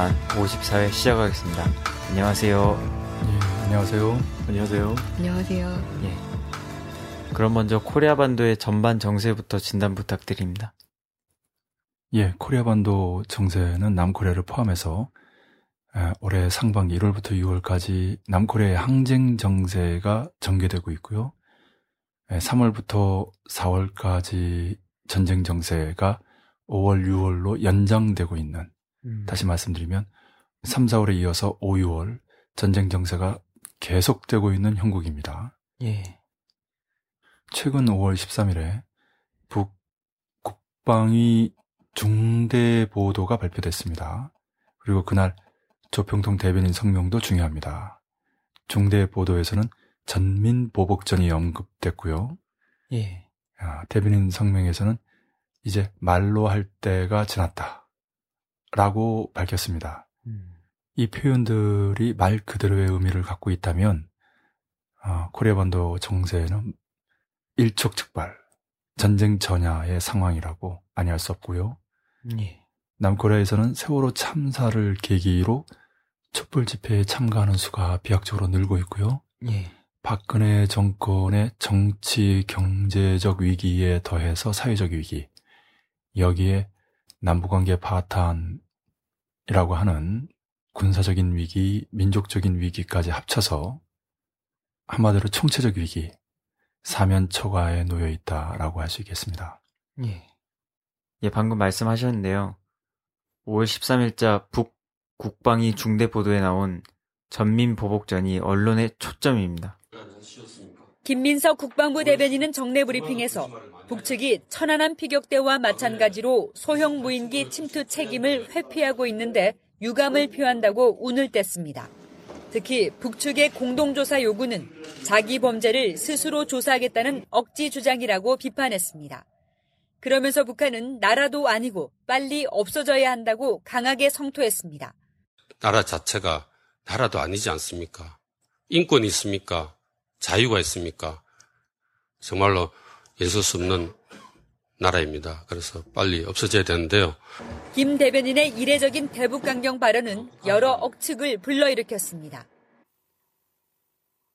스테판 54회 시작하겠습니다. 안녕하세요. 예, 안녕하세요. 안녕하세요. 안녕하세요. 예. 그럼 먼저 코리아 반도의 전반 정세부터 진단 부탁드립니다. 예, 코리아 반도 정세는 남코리아를 포함해서 올해 상반기 1월부터 6월까지 남코리아의 항쟁 정세가 전개되고 있고요. 3월부터 4월까지 전쟁 정세가 5월, 6월로 연장되고 있는 음. 다시 말씀드리면 3, 4월에 이어서 5, 6월 전쟁 정세가 계속되고 있는 형국입니다. 예. 최근 5월 13일에 북 국방위 중대 보도가 발표됐습니다. 그리고 그날 조평통 대변인 성명도 중요합니다. 중대 보도에서는 전민 보복전이 언급됐고요. 예. 아, 대변인 성명에서는 이제 말로 할 때가 지났다. 라고 밝혔습니다. 음. 이 표현들이 말 그대로의 의미를 갖고 있다면, 어, 코리아 반도 정세는 일촉즉발, 전쟁 전야의 상황이라고 아니할 수 없고요. 예. 남코리아에서는 세월호 참사를 계기로 촛불 집회에 참가하는 수가 비약적으로 늘고 있고요. 예. 박근혜 정권의 정치, 경제적 위기에 더해서 사회적 위기, 여기에 남북관계 파탄이라고 하는 군사적인 위기, 민족적인 위기까지 합쳐서 한마디로 총체적 위기, 사면초가에 놓여 있다라고 할 수 있겠습니다. 예. 예, 방금 말씀하셨는데요. 5월 13일자 북 국방위 중대 보도에 나온 전민 보복전이 언론의 초점입니다. 김민석 국방부 대변인은 정례 브리핑에서 북측이 천안함 피격대와 마찬가지로 소형 무인기 침투 책임을 회피하고 있는데 유감을 표한다고 운을 뗐습니다. 특히 북측의 공동조사 요구는 자기 범죄를 스스로 조사하겠다는 억지 주장이라고 비판했습니다. 그러면서 북한은 나라도 아니고 빨리 없어져야 한다고 강하게 성토했습니다. 나라 자체가 나라도 아니지 않습니까? 인권이 있습니까? 자유가 있습니까? 정말로 있을 수 없는 나라입니다. 그래서 빨리 없어져야 되는데요. 김 대변인의 이례적인 대북 강경 발언은 여러 억측을 불러일으켰습니다.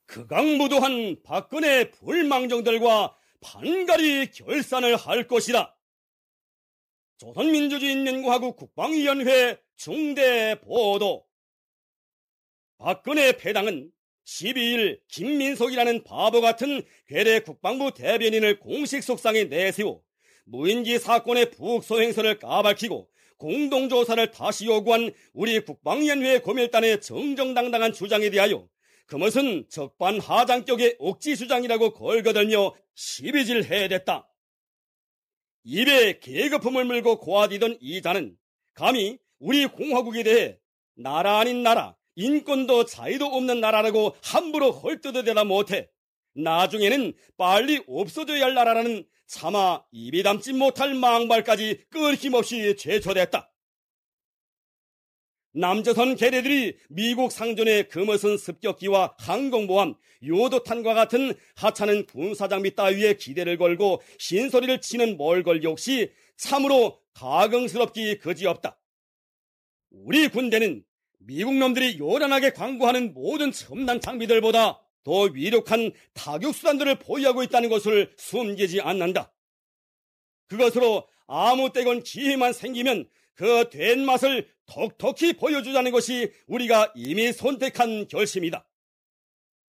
극악무도한 박근혜 불망정들과 반가리 결산을 할 것이다. 조선민주주의인민공화국 국방위원회 중대 보도. 박근혜 패당은 12일 김민석이라는 바보 같은 괴뢰 국방부 대변인을 공식 속상에 내세워 무인기 사건의 북소행설을 까발키고 공동조사를 다시 요구한 우리 국방위원회 고멸단의 정정당당한 주장에 대하여 그것은 적반하장격의 억지 주장이라고 걸거들며 시비질 해댔다. 입에 계급품을 물고 고아디던 이자는 감히 우리 공화국에 대해 나라 아닌 나라, 인권도 자유도 없는 나라라고 함부로 헐뜯어대다 못해 나중에는 빨리 없어져야 할 나라라는 차마 입이 담지 못할 망발까지 끊김없이 제초됐다. 남조선 개례들이 미국 상전의 금어선 습격기와 항공모함, 요도탄과 같은 하찮은 군사장비 따위에 기대를 걸고 신소리를 치는 멀걸 역시 참으로 가긍스럽기 그지없다. 우리 군대는 미국 놈들이 요란하게 광고하는 모든 첨단 장비들보다 더 위력한 타격 수단들을 보유하고 있다는 것을 숨기지 않는다. 그것으로 아무 때건 기회만 생기면 그 된 맛을 톡톡히 보여주자는 것이 우리가 이미 선택한 결심이다.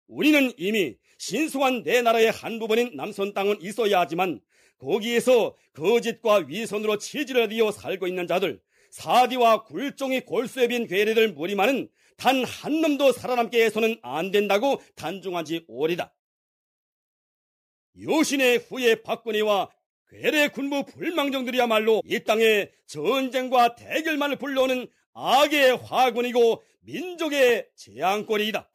우리는 이미 신성한 내 나라의 한 부분인 남선 땅은 있어야 하지만 거기에서 거짓과 위선으로 치질을 이어 살고 있는 자들, 사디와 굴종이 골수에 빈 괴뢰들 무리만은 단한 놈도 살아남게 해서는 안 된다고 단중한 지 오래다. 요신의 후예 박근혜와 괴뢰 군부 불망정들이야말로 이 땅에 전쟁과 대결만을 불러오는 악의 화군이고 민족의 재앙거리이다.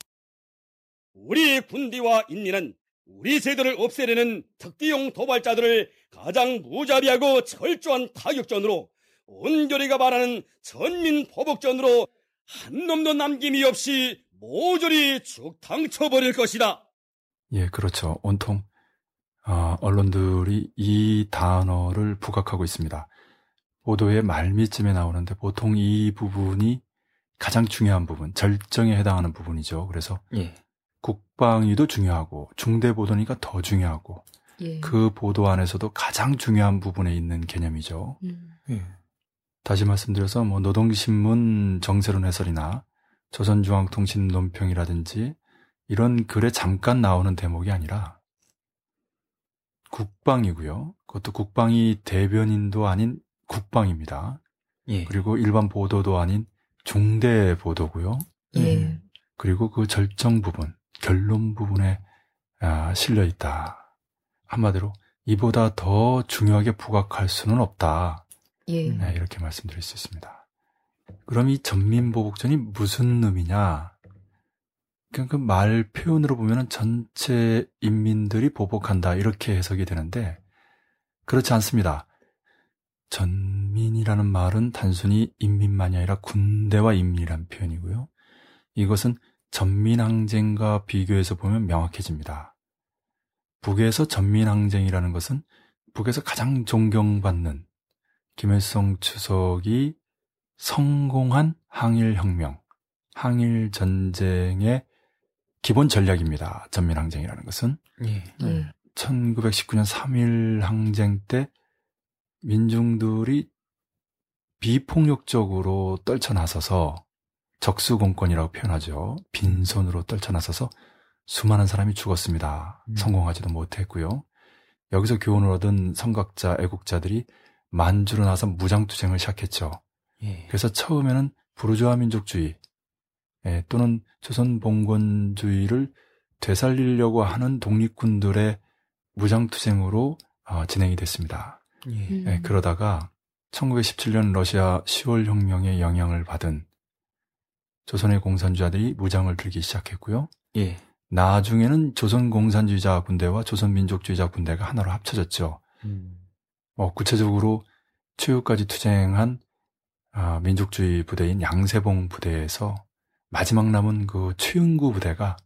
우리 군대와 인민은 우리 제도를 없애려는 특대용 도발자들을 가장 무자비하고 철저한 타격전으로 온결이가 말하는 전민 보복전으로 한 놈도 남김이 없이 모조리 죽당쳐버릴 것이다. 예, 그렇죠. 온통 어, 언론들이 이 단어를 부각하고 있습니다. 보도의 말미쯤에 나오는데 보통 이 부분이 가장 중요한 부분, 절정에 해당하는 부분이죠. 그래서 예. 국방위도 중요하고 중대 보도니까 더 중요하고 예. 그 보도 안에서도 가장 중요한 부분에 있는 개념이죠. 음. 예. 다시 말씀드려서 뭐 노동신문 정세론 해설이나 조선중앙통신 논평이라든지 이런 글에 잠깐 나오는 대목이 아니라 국방이고요. 그것도 국방이 대변인도 아닌 국방입니다. 예. 그리고 일반 보도도 아닌 중대 보도고요. 예. 그리고 그 절정 부분, 결론 부분에 아, 실려 있다. 한마디로 이보다 더 중요하게 부각할 수는 없다. 예. 네, 이렇게 말씀드릴 수 있습니다. 그럼 이 전민보복전이 무슨 의미냐? 그러니까 그 말 표현으로 보면은 전체 인민들이 보복한다 이렇게 해석이 되는데 그렇지 않습니다. 전민이라는 말은 단순히 인민만이 아니라 군대와 인민이란 표현이고요. 이것은 전민항쟁과 비교해서 보면 명확해집니다. 북에서 전민항쟁이라는 것은 북에서 가장 존경받는 김일성 추석이 성공한 항일혁명, 항일전쟁의 기본 전략입니다. 전민항쟁이라는 것은. 예. 네. 1919년 3일 항쟁 때 민중들이 비폭력적으로 떨쳐나서서 적수공권이라고 표현하죠. 빈손으로 떨쳐나서서 수많은 사람이 죽었습니다. 음. 성공하지도 못했고요. 여기서 교훈을 얻은 성각자, 애국자들이 만주로 나서 무장투쟁을 시작했죠. 예. 그래서 처음에는 부르주아 민족주의 예, 또는 조선 봉건주의를 되살리려고 하는 독립군들의 무장투쟁으로 어, 진행이 됐습니다. 예. 음. 예, 그러다가 1917년 러시아 10월 혁명의 영향을 받은 조선의 공산주의자들이 무장을 들기 시작했고요. 예. 나중에는 조선 공산주의자 군대와 조선 민족주의자 군대가 하나로 합쳐졌죠. 음. 뭐 구체적으로 최후까지 투쟁한 아, 민족주의 부대인 양세봉 부대에서 마지막 남은 그 최은구 부대가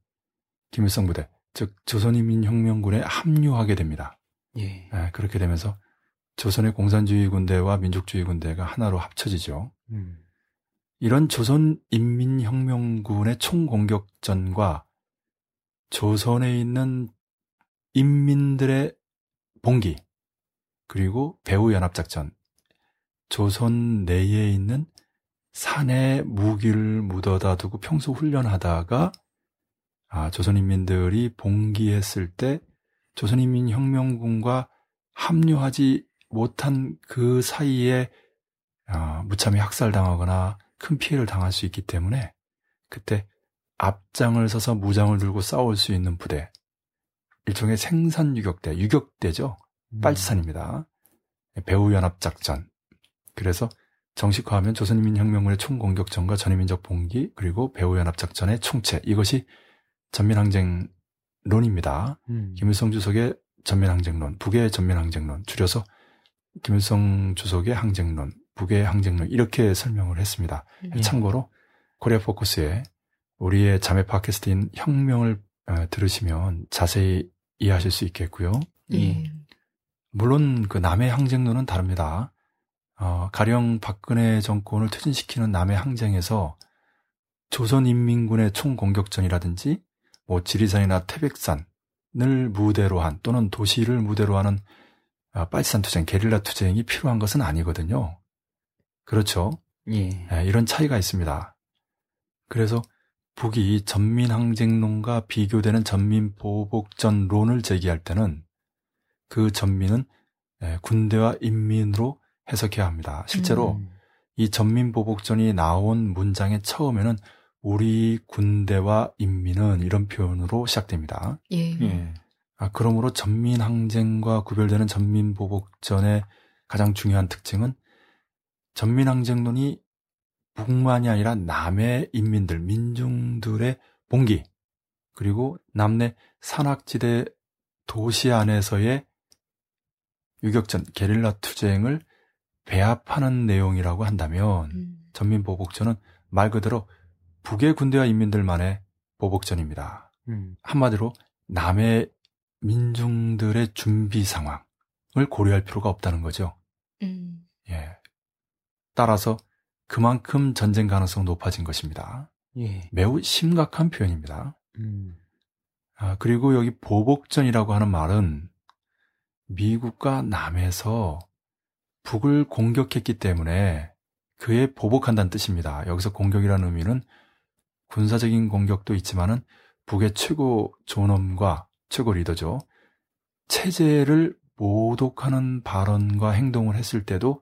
김일성 부대, 즉 조선인민혁명군에 합류하게 됩니다. 예. 네, 그렇게 되면서 조선의 공산주의 군대와 민족주의 군대가 하나로 합쳐지죠. 음. 이런 조선인민혁명군의 총공격전과 조선에 있는 인민들의 봉기, 그리고 배후연합작전, 조선 내에 있는 산에 무기를 묻어다 두고 평소 훈련하다가 아, 조선인민들이 봉기했을 때 조선인민 혁명군과 합류하지 못한 그 사이에 어, 무참히 학살당하거나 큰 피해를 당할 수 있기 때문에 그때 앞장을 서서 무장을 들고 싸울 수 있는 부대 일종의 생산 유격대 유격대죠 음. 빨치산입니다 배후연합작전 그래서 정식화하면 조선인민혁명군의 총공격전과 전인민족 봉기 그리고 배후연합작전의 총체 이것이 전민항쟁론입니다. 음. 김일성 주석의 전민항쟁론, 북의 전민항쟁론 줄여서 김일성 주석의 항쟁론, 북의 항쟁론 이렇게 설명을 했습니다. 예. 참고로 코리아 포커스에 우리의 자매 팟캐스트인 혁명을 어, 들으시면 자세히 이해하실 수 있겠고요. 예. 물론 그 남의 항쟁론은 다릅니다. 어, 가령 박근혜 정권을 퇴진시키는 남의 항쟁에서 조선인민군의 총공격전이라든지 뭐 지리산이나 태백산을 무대로 한 또는 도시를 무대로 하는 아, 빨치산 투쟁, 게릴라 투쟁이 필요한 것은 아니거든요. 그렇죠. 예. 네, 이런 차이가 있습니다. 그래서 북이 전민항쟁론과 비교되는 전민보복전론을 제기할 때는 그 전민은 예, 군대와 인민으로 해석해야 합니다. 실제로 음. 이 전민보복전이 나온 문장의 처음에는 우리 군대와 인민은 이런 표현으로 시작됩니다. 예. 예. 아, 그러므로 전민항쟁과 구별되는 전민보복전의 가장 중요한 특징은 전민항쟁론이 북만이 아니라 남의 인민들, 민중들의 봉기, 그리고 남내 산악지대 도시 안에서의 유격전, 게릴라 투쟁을 배합하는 내용이라고 한다면 음. 전민 보복전은 말 그대로 북의 군대와 인민들만의 보복전입니다. 음. 한마디로 남의 민중들의 준비 상황을 고려할 필요가 없다는 거죠. 음. 예. 따라서 그만큼 전쟁 가능성 높아진 것입니다. 예. 매우 심각한 표현입니다. 음. 아, 그리고 여기 보복전이라고 하는 말은 미국과 남에서 북을 공격했기 때문에 그에 보복한다는 뜻입니다. 여기서 공격이라는 의미는 군사적인 공격도 있지만은 북의 최고 존엄과 최고 리더죠. 체제를 모독하는 발언과 행동을 했을 때도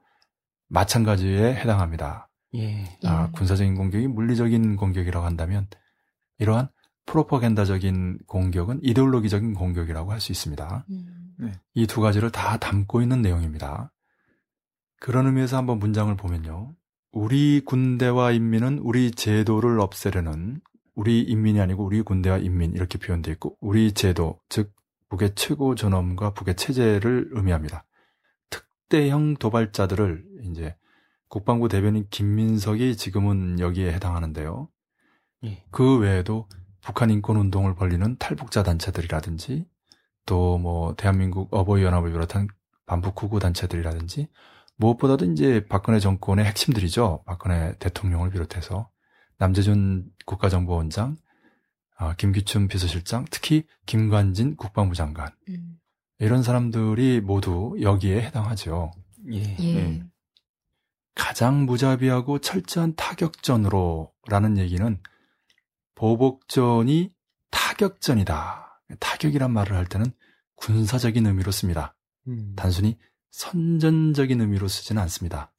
마찬가지에 해당합니다. 예. 아, 예. 군사적인 공격이 물리적인 공격이라고 한다면 이러한 프로파간다적인 공격은 이데올로기적인 공격이라고 할 수 있습니다. 음. 네. 이두 가지를 다 담고 있는 내용입니다. 그런 의미에서 한번 문장을 보면요. 우리 군대와 인민은 우리 제도를 없애려는 우리 인민이 아니고 우리 군대와 인민 이렇게 표현되어 있고 우리 제도 즉 북의 최고 존엄과 북의 체제를 의미합니다. 특대형 도발자들을 이제 국방부 대변인 김민석이 지금은 여기에 해당하는데요. 예. 그 외에도 북한 인권 운동을 벌리는 탈북자 단체들이라든지 또 뭐 대한민국 어버이 연합을 비롯한 반북 구구 단체들이라든지 무엇보다도 이제 박근혜 정권의 핵심들이죠. 박근혜 대통령을 비롯해서 남재준 국가정보원장, 아, 김기춘 비서실장, 특히 김관진 국방부 장관. 음. 이런 사람들이 모두 여기에 해당하죠. 예. 예. 네. 가장 무자비하고 철저한 타격전으로 라는 얘기는 보복전이 타격전이다. 타격이란 말을 할 때는 군사적인 의미로 씁니다. 음. 단순히 선전적인 의미로 쓰지는 않습니다.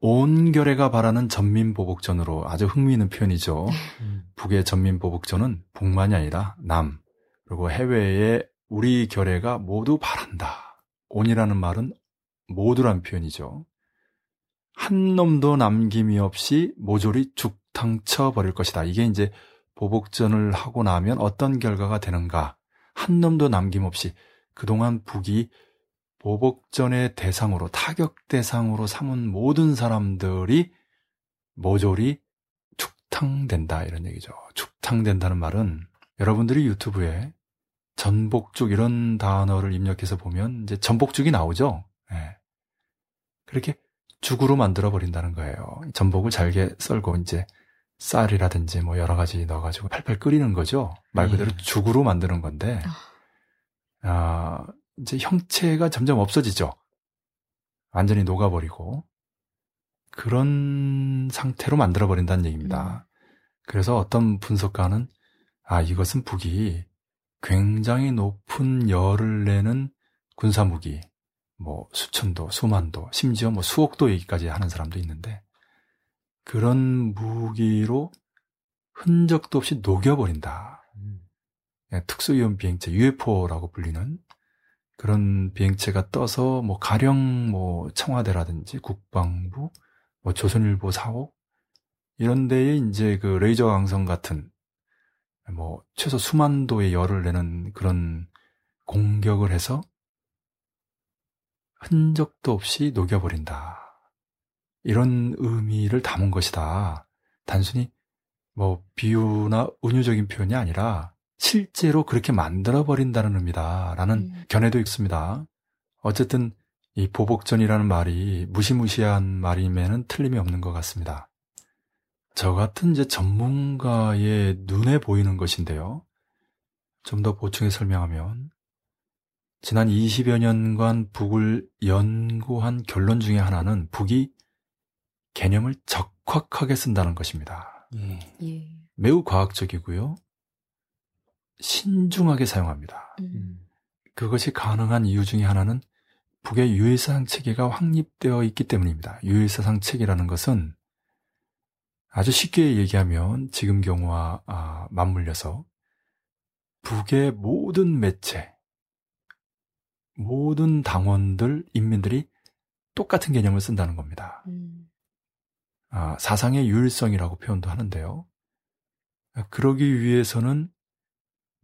온 결애가 바라는 전민보복전으로 아주 흥미있는 표현이죠. 음. 북의 전민보복전은 북만이 아니라 남, 그리고 해외에 우리 결애가 모두 바란다. 온이라는 말은 모두란 표현이죠. 한 놈도 남김이 없이 모조리 죽탕쳐 버릴 것이다. 이게 이제 보복전을 하고 나면 어떤 결과가 되는가. 한 놈도 남김없이 그동안 북이 보복전의 대상으로 타격 대상으로 삼은 모든 사람들이 모조리 축탕된다 이런 얘기죠. 축탕된다는 말은 여러분들이 유튜브에 전복죽 이런 단어를 입력해서 보면 이제 전복죽이 나오죠. 네. 그렇게 죽으로 만들어 버린다는 거예요. 전복을 잘게 썰고 이제 쌀이라든지 뭐 여러 가지 넣어가지고 팔팔 끓이는 거죠. 말 그대로 네. 죽으로 만드는 건데, 아, 아 이제 형체가 점점 없어지죠. 완전히 녹아버리고 그런 상태로 만들어버린다는 얘기입니다. 음. 그래서 어떤 분석가는 아 이것은 북이 굉장히 높은 열을 내는 군사무기, 뭐 수천도, 수만도, 심지어 뭐 수억도 얘기까지 하는 사람도 있는데 그런 무기로 흔적도 없이 녹여버린다. 특수위험 비행체 UFO라고 불리는 그런 비행체가 떠서 뭐 가령 뭐 청와대라든지 국방부, 뭐 조선일보 사옥 이런 데에 이제 그 레이저 강성 같은 뭐 최소 수만 도의 열을 내는 그런 공격을 해서 흔적도 없이 녹여버린다. 이런 의미를 담은 것이다. 단순히 뭐 비유나 은유적인 표현이 아니라 실제로 그렇게 만들어버린다는 의미다라는 음. 견해도 있습니다. 어쨌든 이 보복전이라는 말이 무시무시한 말임에는 틀림이 없는 것 같습니다. 저 같은 이제 전문가의 눈에 보이는 것인데요. 좀 더 보충해 설명하면 지난 20여 년간 북을 연구한 결론 중의 하나는 북이 개념을 적확하게 쓴다는 것입니다. 예. 예. 매우 과학적이고요. 신중하게 사용합니다. 음. 그것이 가능한 이유 중에 하나는 북의 유해사상 체계가 확립되어 있기 때문입니다. 유해사상 체계라는 것은 아주 쉽게 얘기하면 지금 경우와 아, 맞물려서 북의 모든 매체, 모든 당원들, 인민들이 똑같은 개념을 쓴다는 겁니다. 음. 아, 사상의 유일성이라고 표현도 하는데요. 그러기 위해서는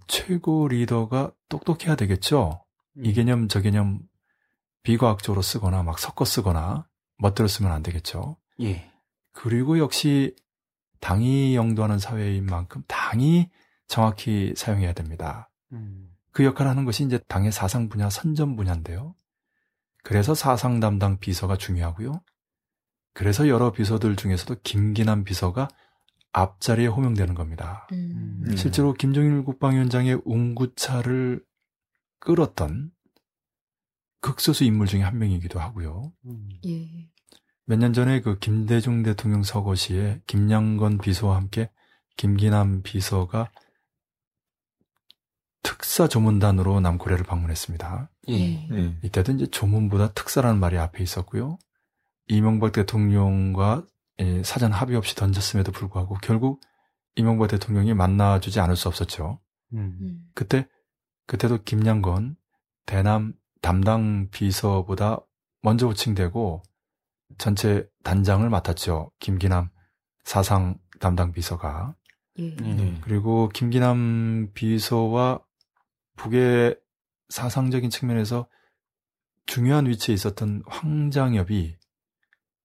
최고 리더가 똑똑해야 되겠죠. 이 음. 개념 저 개념 비과학적으로 쓰거나 막 섞어 쓰거나 멋대로 쓰면 안 되겠죠. 예. 그리고 역시 당이 영도하는 사회인 만큼 당이 정확히 사용해야 됩니다. 음. 그 역할을 하는 것이 이제 당의 사상 분야, 선전 분야인데요. 그래서 사상 담당 비서가 중요하고요. 그래서 여러 비서들 중에서도 김기남 비서가 앞자리에 호명되는 겁니다. 음. 음. 실제로 김정일 국방위원장의 운구차를 끌었던 극소수 인물 중에 한 명이기도 하고요. 음. 예. 몇년 전에 그 김대중 대통령 서거 시에 김양건 비서와 함께 김기남 비서가 특사 조문단으로 남코리아를 방문했습니다. 예. 예. 이때도 이제 조문보다 특사라는 말이 앞에 있었고요. 이명박 대통령과 예, 사전 합의 없이 던졌음에도 불구하고 결국 이명박 대통령이 만나주지 않을 수 없었죠. 음. 음. 그때 그때도 김양건 대남 담당 비서보다 먼저 호칭되고 전체 단장을 맡았죠. 김기남 사상 담당 비서가. 예. 네. 그리고 김기남 비서와 북의 사상적인 측면에서 중요한 위치에 있었던 황장엽이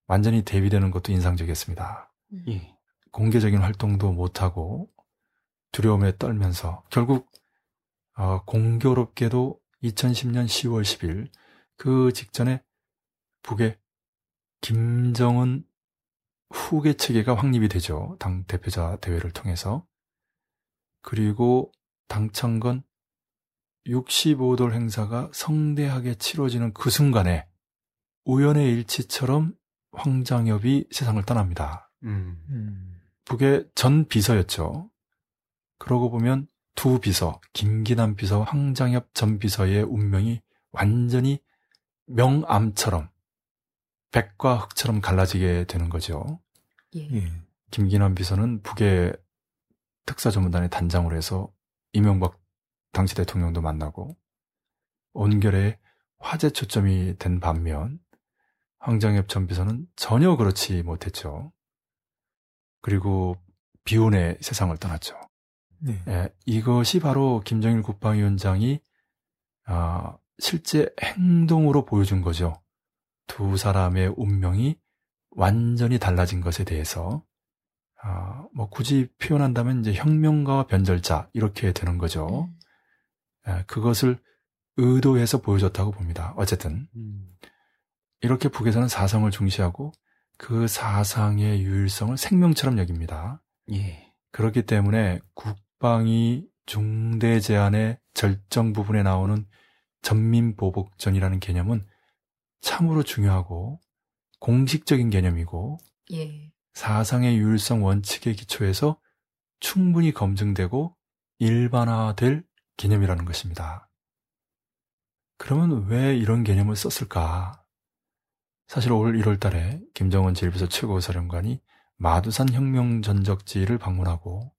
완전히 대비되는 것도 인상적이었습니다. 음. 예. 공개적인 활동도 못하고 두려움에 떨면서 결국 어, 공교롭게도 2010년 10월 10일 그 직전에 북의 김정은 후계 체계가 확립이 되죠. 당 대표자 대회를 통해서. 그리고 당창건 65돌 행사가 성대하게 치러지는 그 순간에 우연의 일치처럼 황장엽이 세상을 떠납니다. 음. 음. 북의 전 비서였죠. 그러고 보면 두 비서, 김기남 비서, 황장엽 전 비서의 운명이 완전히 명암처럼 백과 흑처럼 갈라지게 되는 거죠. 예. 예. 김기남 비서는 북의 특사전문단의 단장으로 해서 이명박 당시 대통령도 만나고 온결에 화제 초점이 된 반면 황정엽 전 비서는 전혀 그렇지 못했죠. 그리고 비운의 세상을 떠났죠. 네. 예, 이것이 바로 김정일 국방위원장이 아, 실제 행동으로 보여준 거죠. 두 사람의 운명이 완전히 달라진 것에 대해서 아, 뭐 굳이 표현한다면 이제 혁명가와 변절자 이렇게 되는 거죠. 음. 에, 그것을 의도해서 보여줬다고 봅니다. 어쨌든 음. 이렇게 북에서는 사상을 중시하고 그 사상의 유일성을 생명처럼 여깁니다. 예. 그렇기 때문에 국방이 중대 제안의 절정 부분에 나오는 전민보복전이라는 개념은 참으로 중요하고 공식적인 개념이고 예. 사상의 유일성 원칙에 기초해서 충분히 검증되고 일반화될 개념이라는 것입니다. 그러면 왜 이런 개념을 썼을까? 사실 올 1월 달에 김정은 제1비서 최고사령관이 마두산 혁명 전적지를 방문하고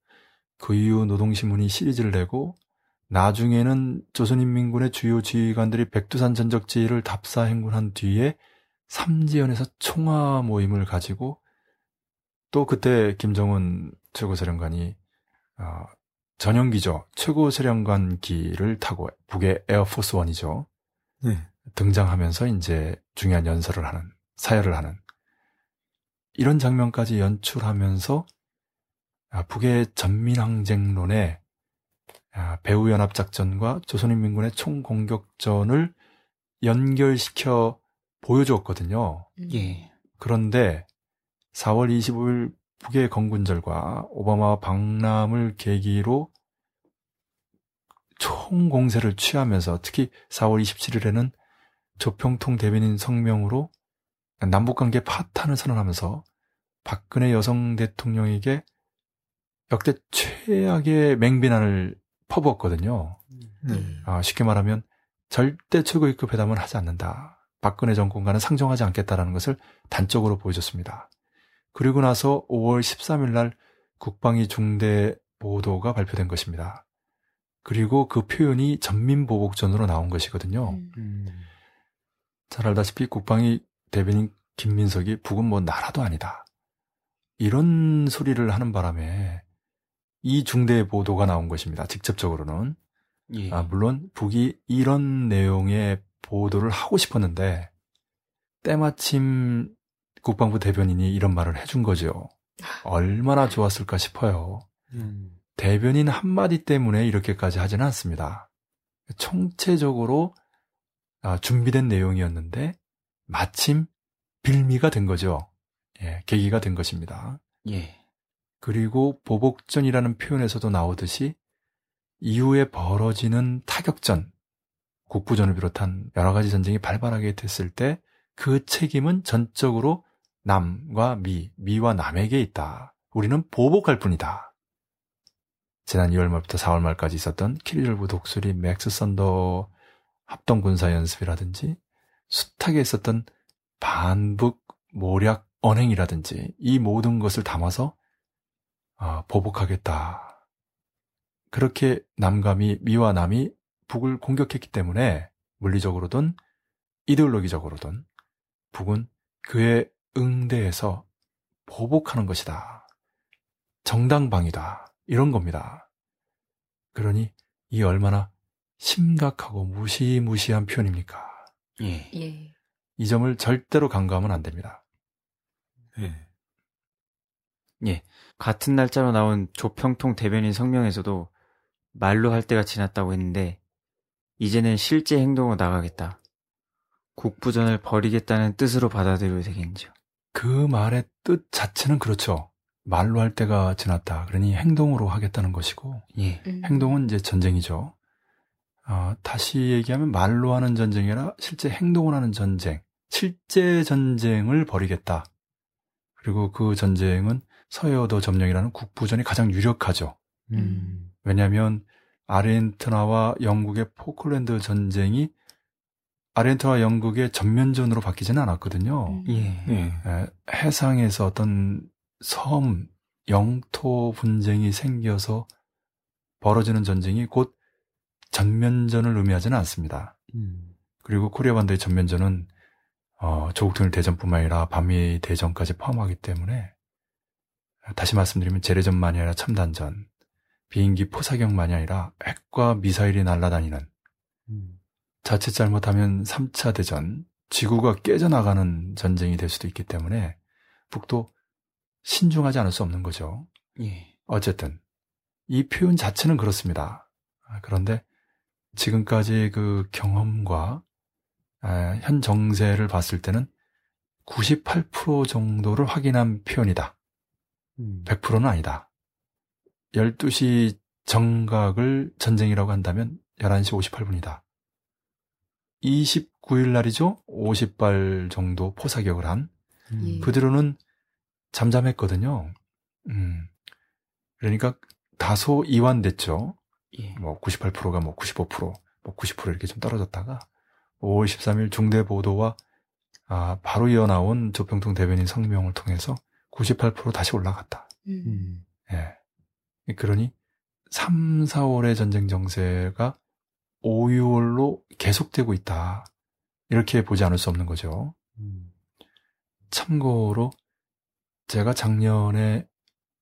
그 이후 노동신문이 시리즈를 내고 나중에는 조선인민군의 주요 지휘관들이 백두산 전적지를 답사 행군한 뒤에 삼지연에서 총화 모임을 가지고 또 그때 김정은 최고사령관이 어, 전용기죠 최고사령관기를 타고 북의 에어포스 원이죠 네. 등장하면서 이제 중요한 연설을 하는 사열을 하는 이런 장면까지 연출하면서 아, 북의 전민항쟁론에 아, 배후연합작전과 조선인민군의 총공격전을 연결시켜 보여주었거든요. 음. 예. 그런데 4월 25일 북의 건군절과 오바마 방남을 계기로 총공세를 취하면서 특히 4월 27일에는 조평통 대변인 성명으로 남북관계 파탄을 선언하면서 박근혜 여성 대통령에게 역대 최악의 맹비난을 퍼부었거든요. 네. 아, 쉽게 말하면 절대 최고위급 회담을 하지 않는다. 박근혜 정권과는 상정하지 않겠다라는 것을 단적으로 보여줬습니다. 그리고 나서 5월 13일 날 국방위 중대 보도가 발표된 것입니다. 그리고 그 표현이 전민보복전으로 나온 것이거든요. 음. 잘 알다시피 국방위 대변인 김민석이 북은 뭐 나라도 아니다. 이런 소리를 하는 바람에 이 중대 보도가 나온 것입니다. 직접적으로는. 예. 아, 물론 북이 이런 내용의 보도를 하고 싶었는데 때마침 국방부 대변인이 이런 말을 해준 거죠. 얼마나 좋았을까 싶어요. 음. 대변인 한마디 때문에 이렇게까지 하지는 않습니다. 총체적으로 아, 준비된 내용이었는데 마침 빌미가 된 거죠. 예, 계기가 된 것입니다. 예. 그리고 보복전이라는 표현에서도 나오듯이 이후에 벌어지는 타격전, 국부전을 비롯한 여러 가지 전쟁이 발발하게 됐을 때 그 책임은 전적으로 남과 미, 미와 남에게 있다. 우리는 보복할 뿐이다. 지난 2월 말부터 4월 말까지 있었던 Key Resolve 독수리 Max Thunder 합동 군사 연습이라든지 숱하게 있었던 반북 모략 언행이라든지 이 모든 것을 담아서 아, 보복하겠다. 그렇게 남감이 미와 남이 북을 공격했기 때문에 물리적으로든 이데올로기적으로든 북은 그에 응대해서 보복하는 것이다. 정당방위다. 이런 겁니다. 그러니 이 얼마나 심각하고 무시무시한 표현입니까? 예. 예. 이 점을 절대로 간과하면 안 됩니다. 예. 예. 같은 날짜로 나온 조평통 대변인 성명에서도 말로 할 때가 지났다고 했는데 이제는 실제 행동으로 나가겠다. 국부전을 버리겠다는 뜻으로 받아들여도 되겠죠. 그 말의 뜻 자체는 그렇죠. 말로 할 때가 지났다. 그러니 행동으로 하겠다는 것이고, 예. 음. 행동은 이제 전쟁이죠. 어, 다시 얘기하면 말로 하는 전쟁이 아니라 실제 행동을 하는 전쟁, 실제 전쟁을 벌이겠다. 그리고 그 전쟁은 서해어도 점령이라는 국부전이 가장 유력하죠. 음. 왜냐하면 아르헨티나와 영국의 포클랜드 전쟁이 아르헨티나와 영국의 전면전으로 바뀌지는 않았거든요. 음. 예. 에, 해상에서 어떤 섬, 영토 분쟁이 생겨서 벌어지는 전쟁이 곧 전면전을 의미하지는 않습니다. 음. 그리고 코리아 반도의 전면전은 어, 조국 통일 대전뿐만 아니라 반미 대전까지 포함하기 때문에 다시 말씀드리면 재래전만이 아니라 첨단전, 비행기 포사격만이 아니라 핵과 미사일이 날아다니는 음. 자칫 잘못하면 3차 대전, 지구가 깨져나가는 전쟁이 될 수도 있기 때문에 북도 신중하지 않을 수 없는 거죠. 예. 어쨌든 이 표현 자체는 그렇습니다. 아, 그런데 지금까지 그 경험과 아, 현 정세를 봤을 때는 98% 정도를 확인한 표현이다. 음. 100%는 아니다. 12시 정각을 전쟁이라고 한다면 11시 58분이다. 29일 날이죠? 50발 정도 포사격을 한. 예. 그 뒤로는 잠잠했거든요. 음. 그러니까 다소 이완됐죠. 예. 뭐 98%가 뭐 95%, 뭐 90% 이렇게 좀 떨어졌다가 5월 13일 중대 보도와 아, 바로 이어나온 조평통 대변인 성명을 통해서 98% 다시 올라갔다. 음. 음. 예. 그러니 3, 4월의 전쟁 정세가 5, 6월로 계속되고 있다. 이렇게 보지 않을 수 없는 거죠. 음. 참고로 제가 작년에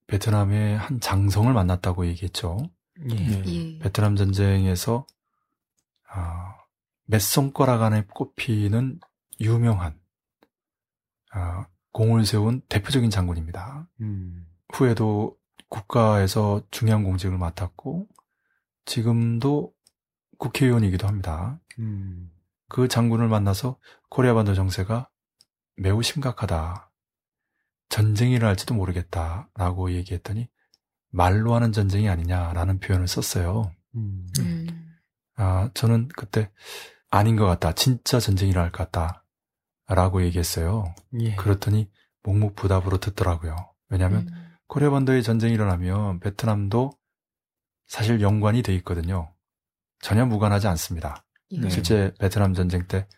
베트남의 한 장성을 만났다고 얘기했죠. 예. 예. 베트남 전쟁에서 아, 메송거락 안에 꼽히는 유명한 아, 공을 세운 대표적인 장군입니다. 음. 후에도 국가에서 중요한 공직을 맡았고 지금도 국회의원이기도 합니다. 음. 그 장군을 만나서 코리아 반도 정세가 매우 심각하다. 전쟁이라 할지도 모르겠다라고 얘기했더니 말로 하는 전쟁이 아니냐라는 표현을 썼어요. 음. 음. 아, 저는 그때 아닌 것 같다. 진짜 전쟁이라 할 것 같다. 라고 얘기했어요. 예. 그렇더니 묵묵부답으로 듣더라고요. 왜냐하면 음. 코리아 반도에 전쟁이 일어나면 베트남도 사실 연관이 돼 있거든요. 전혀 무관하지 않습니다. 예. 네. 실제 베트남 전쟁 때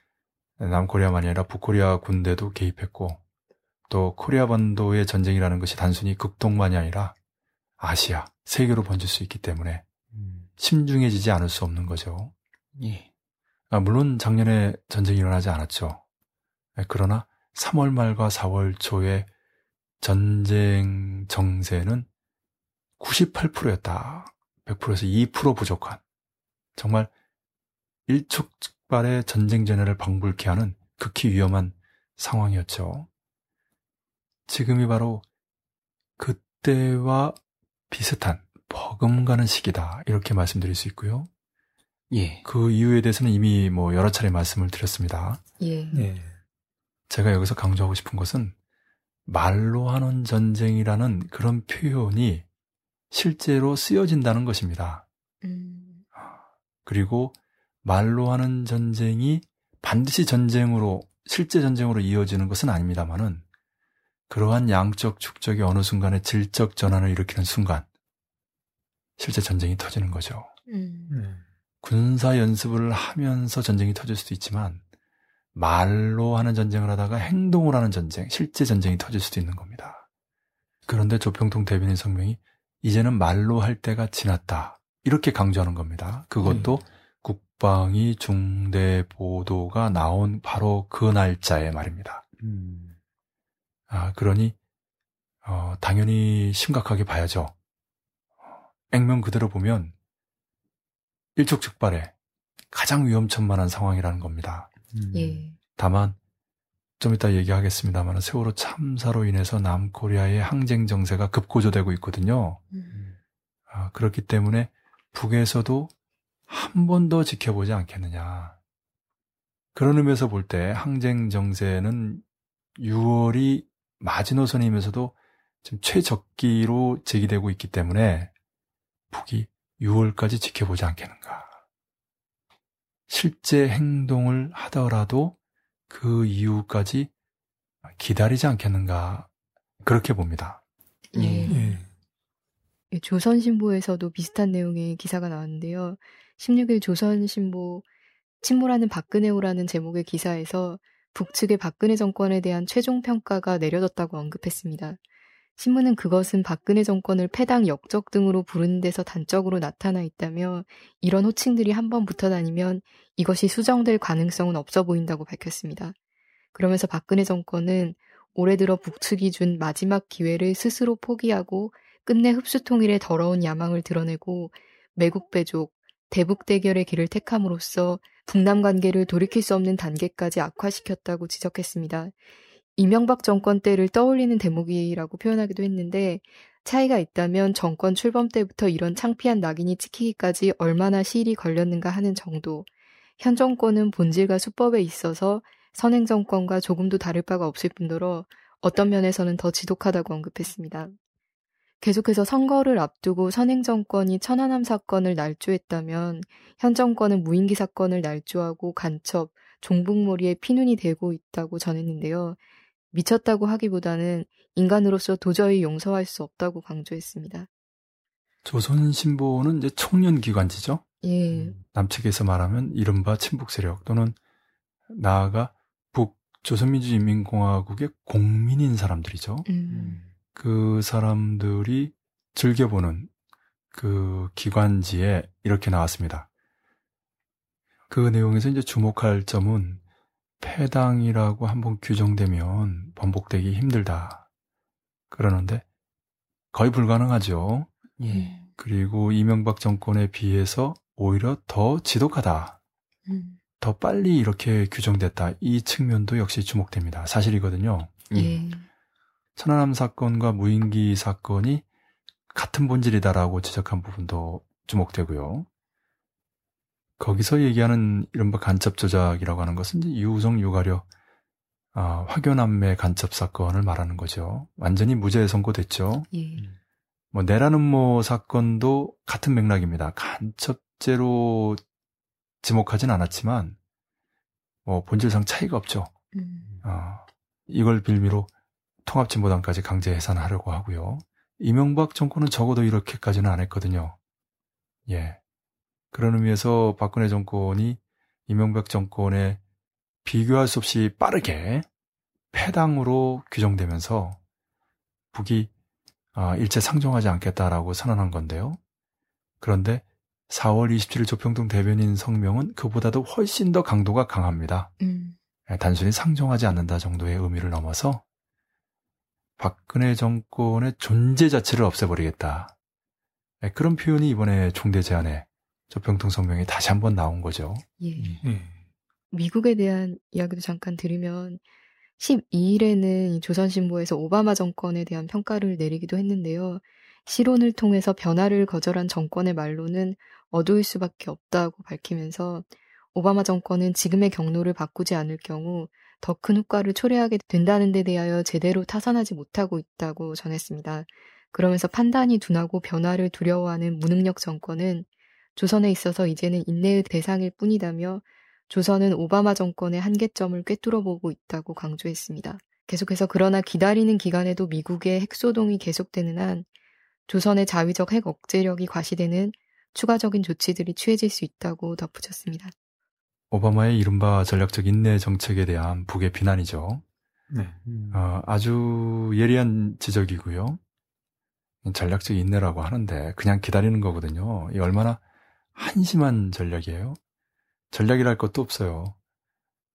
남코리아만이 아니라 북코리아 군대도 개입했고 또 코리아 반도의 전쟁이라는 것이 단순히 극동만이 아니라 아시아, 세계로 번질 수 있기 때문에 음. 심중해지지 않을 수 없는 거죠. 예. 아, 물론 작년에 전쟁이 일어나지 않았죠. 네, 그러나 3월 말과 4월 초에 전쟁 정세는 98%였다. 100%에서 2% 부족한 정말 일촉즉발의 전쟁 전야를 방불케 하는 극히 위험한 상황이었죠. 지금이 바로 그때와 비슷한 버금가는 시기다. 이렇게 말씀드릴 수 있고요. 예. 그 이유에 대해서는 이미 뭐 여러 차례 말씀을 드렸습니다. 예. 예. 제가 여기서 강조하고 싶은 것은 말로 하는 전쟁이라는 그런 표현이 실제로 쓰여진다는 것입니다. 음. 그리고 말로 하는 전쟁이 반드시 전쟁으로 실제 전쟁으로 이어지는 것은 아닙니다만은 그러한 양적 축적이 어느 순간에 질적 전환을 일으키는 순간 실제 전쟁이 터지는 거죠. 음. 네. 군사 연습을 하면서 전쟁이 터질 수도 있지만 말로 하는 전쟁을 하다가 행동을 하는 전쟁, 실제 전쟁이 터질 수도 있는 겁니다. 그런데 조평통 대변인 성명이 이제는 말로 할 때가 지났다. 이렇게 강조하는 겁니다. 그것도 음. 국방위 중대 보도가 나온 바로 그 날짜의 말입니다. 음. 아, 그러니, 어, 당연히 심각하게 봐야죠. 액면 그대로 보면 일촉즉발의 가장 위험천만한 상황이라는 겁니다. 음. 예. 다만 좀 이따 얘기하겠습니다만 세월호 참사로 인해서 남코리아의 항쟁 정세가 급고조되고 있거든요. 음. 아, 그렇기 때문에 북에서도 한 번 더 지켜보지 않겠느냐. 그런 의미에서 볼 때 항쟁 정세는 6월이 마지노선이면서도 지금 최적기로 제기되고 있기 때문에 북이 6월까지 지켜보지 않겠는가. 실제 행동을 하더라도 그 이후까지 기다리지 않겠는가. 그렇게 봅니다. 예. 예. 예. 조선신보에서도 비슷한 내용의 기사가 나왔는데요. 16일 조선신보 침몰하는 박근혜호라는 제목의 기사에서 북측의 박근혜 정권에 대한 최종 평가가 내려졌다고 언급했습니다. 신문은 그것은 박근혜 정권을 패당 역적 등으로 부르는 데서 단적으로 나타나 있다며 이런 호칭들이 한번 붙어 다니면 이것이 수정될 가능성은 없어 보인다고 밝혔습니다. 그러면서 박근혜 정권은 올해 들어 북측이 준 마지막 기회를 스스로 포기하고 끝내 흡수통일의 더러운 야망을 드러내고 매국 배족, 대북 대결의 길을 택함으로써 북남 관계를 돌이킬 수 없는 단계까지 악화시켰다고 지적했습니다. 이명박 정권 때를 떠올리는 대목이라고 표현하기도 했는데 차이가 있다면 정권 출범 때부터 이런 창피한 낙인이 찍히기까지 얼마나 시일이 걸렸는가 하는 정도. 현 정권은 본질과 수법에 있어서 선행 정권과 조금도 다를 바가 없을 뿐더러 어떤 면에서는 더 지독하다고 언급했습니다. 계속해서 선거를 앞두고 선행 정권이 천안함 사건을 날조했다면 현 정권은 무인기 사건을 날조하고 간첩, 종북몰이에 피눈이 되고 있다고 전했는데요. 미쳤다고 하기보다는 인간으로서 도저히 용서할 수 없다고 강조했습니다. 조선신보는 이제 청년 기관지죠. 예. 음, 남측에서 말하면 이른바 친북 세력 또는 나아가 북 조선민주인민공화국의 공민인 사람들이죠. 음. 그 사람들이 즐겨보는 그 기관지에 이렇게 나왔습니다. 그 내용에서 이제 주목할 점은 폐당이라고 한번 규정되면 번복되기 힘들다. 그러는데 거의 불가능하죠. 예. 그리고 이명박 정권에 비해서 오히려 더 지독하다. 음. 더 빨리 이렇게 규정됐다. 이 측면도 역시 주목됩니다. 사실이거든요. 예. 천안함 사건과 무인기 사건이 같은 본질이다라고 지적한 부분도 주목되고요. 거기서 얘기하는 이른바 간첩 조작이라고 하는 것은 유우성 유가려 아, 화교남매 간첩 사건을 말하는 거죠. 완전히 무죄 선고됐죠. 예. 뭐 내라는 뭐 사건도 같은 맥락입니다. 간첩죄로 지목하진 않았지만 뭐 본질상 차이가 없죠. 음. 어, 이걸 빌미로 통합진보당까지 강제 해산하려고 하고요. 이명박 정권은 적어도 이렇게까지는 안 했거든요. 예. 그런 의미에서 박근혜 정권이 이명박 정권에 비교할 수 없이 빠르게 패당으로 규정되면서 북이 아, 일체 상종하지 않겠다라고 선언한 건데요. 그런데 4월 27일 조평동 대변인 성명은 그보다도 훨씬 더 강도가 강합니다. 음. 예, 단순히 상종하지 않는다 정도의 의미를 넘어서 박근혜 정권의 존재 자체를 없애버리겠다. 예, 그런 표현이 이번에 총대 제안에 조평통 성명이 다시 한번 나온 거죠. 예. 예. 미국에 대한 이야기도 잠깐 드리면 12일에는 조선신보에서 오바마 정권에 대한 평가를 내리기도 했는데요. 실론을 통해서 변화를 거절한 정권의 말로는 어두울 수밖에 없다고 밝히면서 오바마 정권은 지금의 경로를 바꾸지 않을 경우 더 큰 효과를 초래하게 된다는 데 대하여 제대로 타산하지 못하고 있다고 전했습니다. 그러면서 판단이 둔하고 변화를 두려워하는 무능력 정권은 조선에 있어서 이제는 인내의 대상일 뿐이다며 조선은 오바마 정권의 한계점을 꿰뚫어 보고 있다고 강조했습니다. 계속해서 그러나 기다리는 기간에도 미국의 핵소동이 계속되는 한 조선의 자위적 핵 억제력이 과시되는 추가적인 조치들이 취해질 수 있다고 덧붙였습니다. 오바마의 이른바 전략적 인내 정책에 대한 북의 비난이죠. 네. 음. 어, 아주 예리한 지적이고요. 전략적 인내라고 하는데 그냥 기다리는 거거든요. 이 얼마나 한심한 전략이에요. 전략이랄 것도 없어요.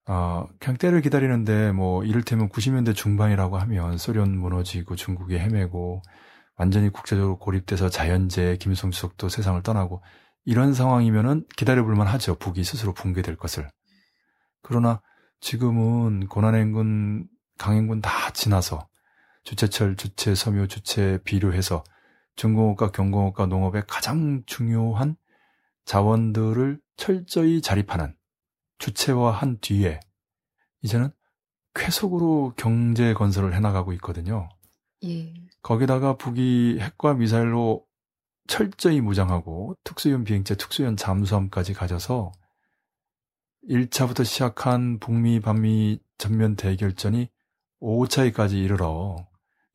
어, 그냥 때를 기다리는데 뭐 이를테면 90년대 중반이라고 하면 소련 무너지고 중국이 헤매고 완전히 국제적으로 고립돼서 자연재해 김성수석도 세상을 떠나고 이런 상황이면은 기다려볼만 하죠. 북이 스스로 붕괴될 것을. 그러나 지금은 고난행군, 강행군 다 지나서 주체철, 주체, 섬유, 주체 비료해서 중공업과 경공업과 농업의 가장 중요한 자원들을 철저히 자립하는 주체화한 뒤에 이제는 쾌속으로 경제 건설을 해나가고 있거든요. 예. 거기다가 북이 핵과 미사일로 철저히 무장하고 특수연 비행체, 특수연 잠수함까지 가져서 1차부터 시작한 북미, 반미 전면 대결전이 5차에까지 이르러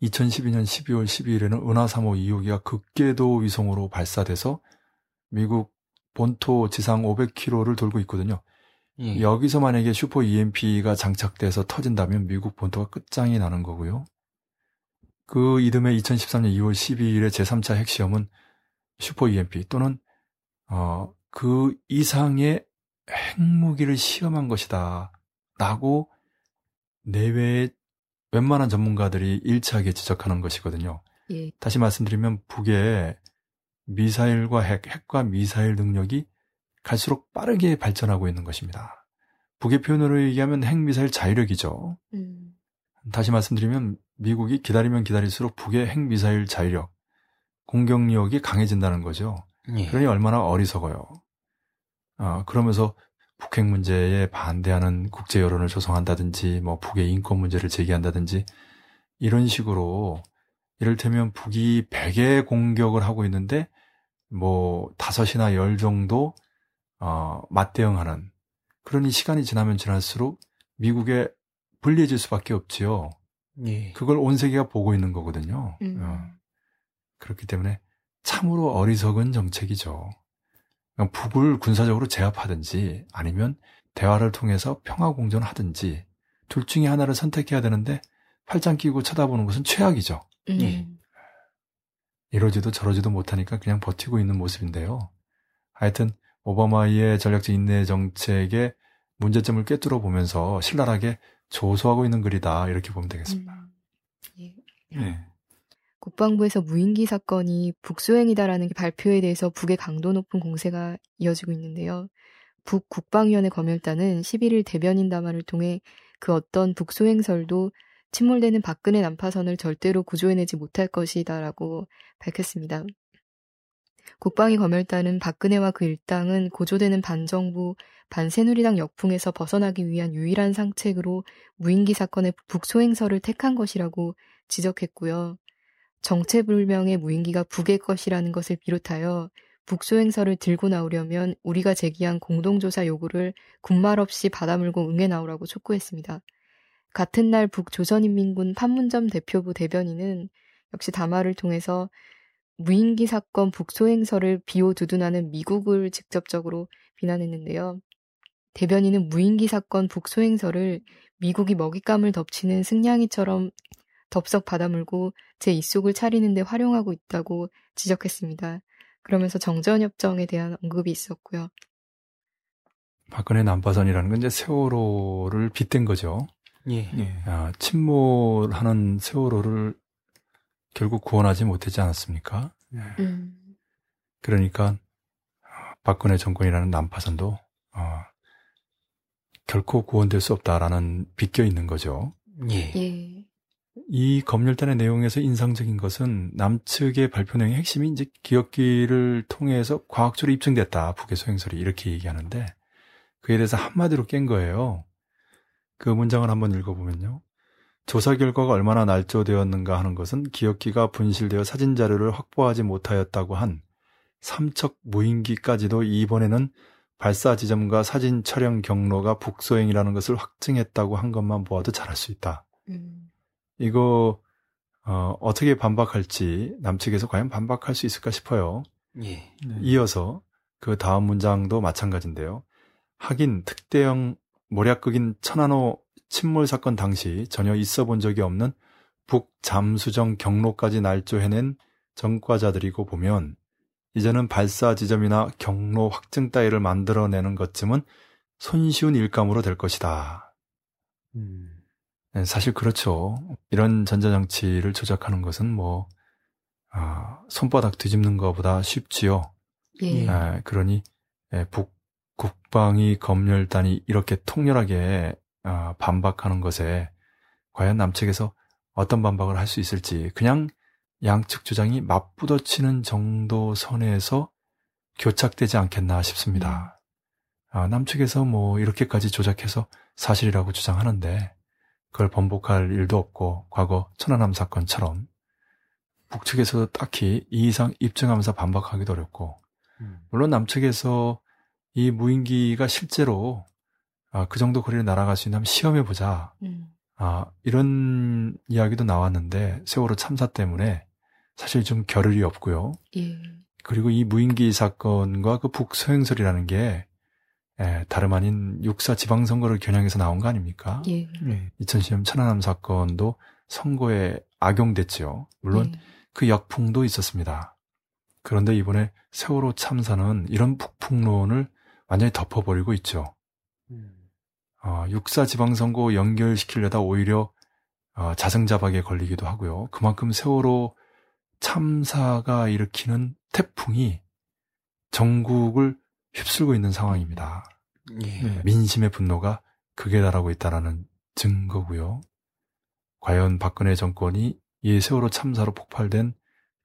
2012년 12월 12일에는 은하 3호 2호기가 극궤도 위성으로 발사돼서 미국 본토 지상 500km를 돌고 있거든요. 예. 여기서 만약에 슈퍼 EMP가 장착돼서 터진다면 미국 본토가 끝장이 나는 거고요. 그 이듬해 2013년 2월 12일에 제3차 핵시험은 슈퍼 EMP 또는 어, 그 이상의 핵무기를 시험한 것이다. 라고 내외의 웬만한 전문가들이 일치하게 지적하는 것이거든요. 예. 다시 말씀드리면 북의 미사일과 핵, 핵과 미사일 능력이 갈수록 빠르게 발전하고 있는 것입니다. 북의 표현으로 얘기하면 핵미사일 자위력이죠. 음. 다시 말씀드리면 미국이 기다리면 기다릴수록 북의 핵미사일 자위력, 공격력이 강해진다는 거죠. 예. 그러니 얼마나 어리석어요. 아, 그러면서 북핵 문제에 반대하는 국제 여론을 조성한다든지, 뭐 북의 인권 문제를 제기한다든지, 이런 식으로 이를테면 북이 100의 공격을 하고 있는데, 뭐 다섯이나 열 정도 어, 맞대응하는 그러니 시간이 지나면 지날수록 미국에 불리해질 수밖에 없지요. 예. 그걸 온 세계가 보고 있는 거거든요. 음. 어. 그렇기 때문에 참으로 어리석은 정책이죠. 북을 군사적으로 제압하든지 아니면 대화를 통해서 평화 공존하든지 둘 중에 하나를 선택해야 되는데 팔짱 끼고 쳐다보는 것은 최악이죠. 음. 예. 이러지도 저러지도 못하니까 그냥 버티고 있는 모습인데요. 하여튼 오바마의 전략적 인내 정책의 문제점을 꿰뚫어 보면서 신랄하게 조소하고 있는 글이다 이렇게 보면 되겠습니다. 음, 예. 네. 국방부에서 무인기 사건이 북소행이다라는 발표에 대해서 북의 강도 높은 공세가 이어지고 있는데요. 북 국방위원회 검열단은 11일 대변인 담화를 통해 그 어떤 북소행설도 침몰되는 박근혜 난파선을 절대로 구조해내지 못할 것이다라고 밝혔습니다. 국방위 검열단은 박근혜와 그 일당은 고조되는 반정부, 반새누리당 역풍에서 벗어나기 위한 유일한 상책으로 무인기 사건의 북소행설을 택한 것이라고 지적했고요. 정체불명의 무인기가 북의 것이라는 것을 비롯하여 북소행설을 들고 나오려면 우리가 제기한 공동조사 요구를 군말 없이 받아물고 응해 나오라고 촉구했습니다. 같은 날 북조선인민군 판문점 대표부 대변인은 역시 담화를 통해서 무인기 사건 북소행설을 비호두둔하는 미국을 직접적으로 비난했는데요. 대변인은 무인기 사건 북소행설을 미국이 먹잇감을 덮치는 승냥이처럼 덥석 받아물고 제 입속을 차리는데 활용하고 있다고 지적했습니다. 그러면서 정전협정에 대한 언급이 있었고요. 박근혜 난파선이라는 건 이제 세월호를 빗댄 거죠. 예. 예. 아, 침몰하는 세월호를 결국 구원하지 못했지 않았습니까? 예. 음. 그러니까 박근혜 정권이라는 난파선도 어, 결코 구원될 수 없다라는 비껴 있는 거죠. 예. 예. 이 검열단의 내용에서 인상적인 것은 남측의 발표 내용의 핵심이 이제 기억기를 통해서 과학적으로 입증됐다. 북의 소행설이 이렇게 얘기하는데 그에 대해서 한마디로 깬 거예요. 그 문장을 한번 읽어보면요. 조사 결과가 얼마나 날조되었는가 하는 것은 기억기가 분실되어 사진 자료를 확보하지 못하였다고 한 삼척 무인기까지도 이번에는 발사 지점과 사진 촬영 경로가 북소행이라는 것을 확증했다고 한 것만 보아도 잘할 수 있다. 음. 이거 어, 어떻게 반박할지 남측에서 과연 반박할 수 있을까 싶어요. 예. 네. 이어서 그 다음 문장도 마찬가지인데요. 하긴 특대형 모략극인 천안호 침몰 사건 당시 전혀 있어 본 적이 없는 북 잠수정 경로까지 날조해낸 전과자들이고 보면 이제는 발사 지점이나 경로 확증 따위를 만들어내는 것쯤은 손쉬운 일감으로 될 것이다. 음. 네, 사실 그렇죠. 이런 전자장치를 조작하는 것은 뭐, 아, 손바닥 뒤집는 것보다 쉽지요. 예. 아, 그러니, 예, 북, 국방위 검열단이 이렇게 통렬하게 아, 반박하는 것에 과연 남측에서 어떤 반박을 할 수 있을지 그냥 양측 주장이 맞부딪히는 정도 선에서 교착되지 않겠나 싶습니다. 음. 아, 남측에서 뭐 이렇게까지 조작해서 사실이라고 주장하는데 그걸 번복할 일도 없고 과거 천안함 사건처럼 북측에서도 딱히 이 이상 입증하면서 반박하기도 어렵고 음. 물론 남측에서 이 무인기가 실제로 아, 그 정도 거리를 날아갈 수 있는 시험해 보자. 음. 아, 이런 이야기도 나왔는데 세월호 참사 때문에 사실 좀 겨를이 없고요. 예. 그리고 이 무인기 사건과 그 북서행설이라는 게 예, 다름 아닌 육사 지방선거를 겨냥해서 나온 거 아닙니까? 예. 예. 2010년 천안함 사건도 선거에 악용됐지요. 물론 예. 그 역풍도 있었습니다. 그런데 이번에 세월호 참사는 이런 북풍론을 완전히 덮어버리고 있죠. 음. 어, 육사 지방선거 연결시키려다 오히려 어, 자승자박에 걸리기도 하고요. 그만큼 세월호 참사가 일으키는 태풍이 전국을 휩쓸고 있는 상황입니다. 예. 네, 민심의 분노가 극에 달하고 있다라는 증거고요. 과연 박근혜 정권이 이 세월호 참사로 폭발된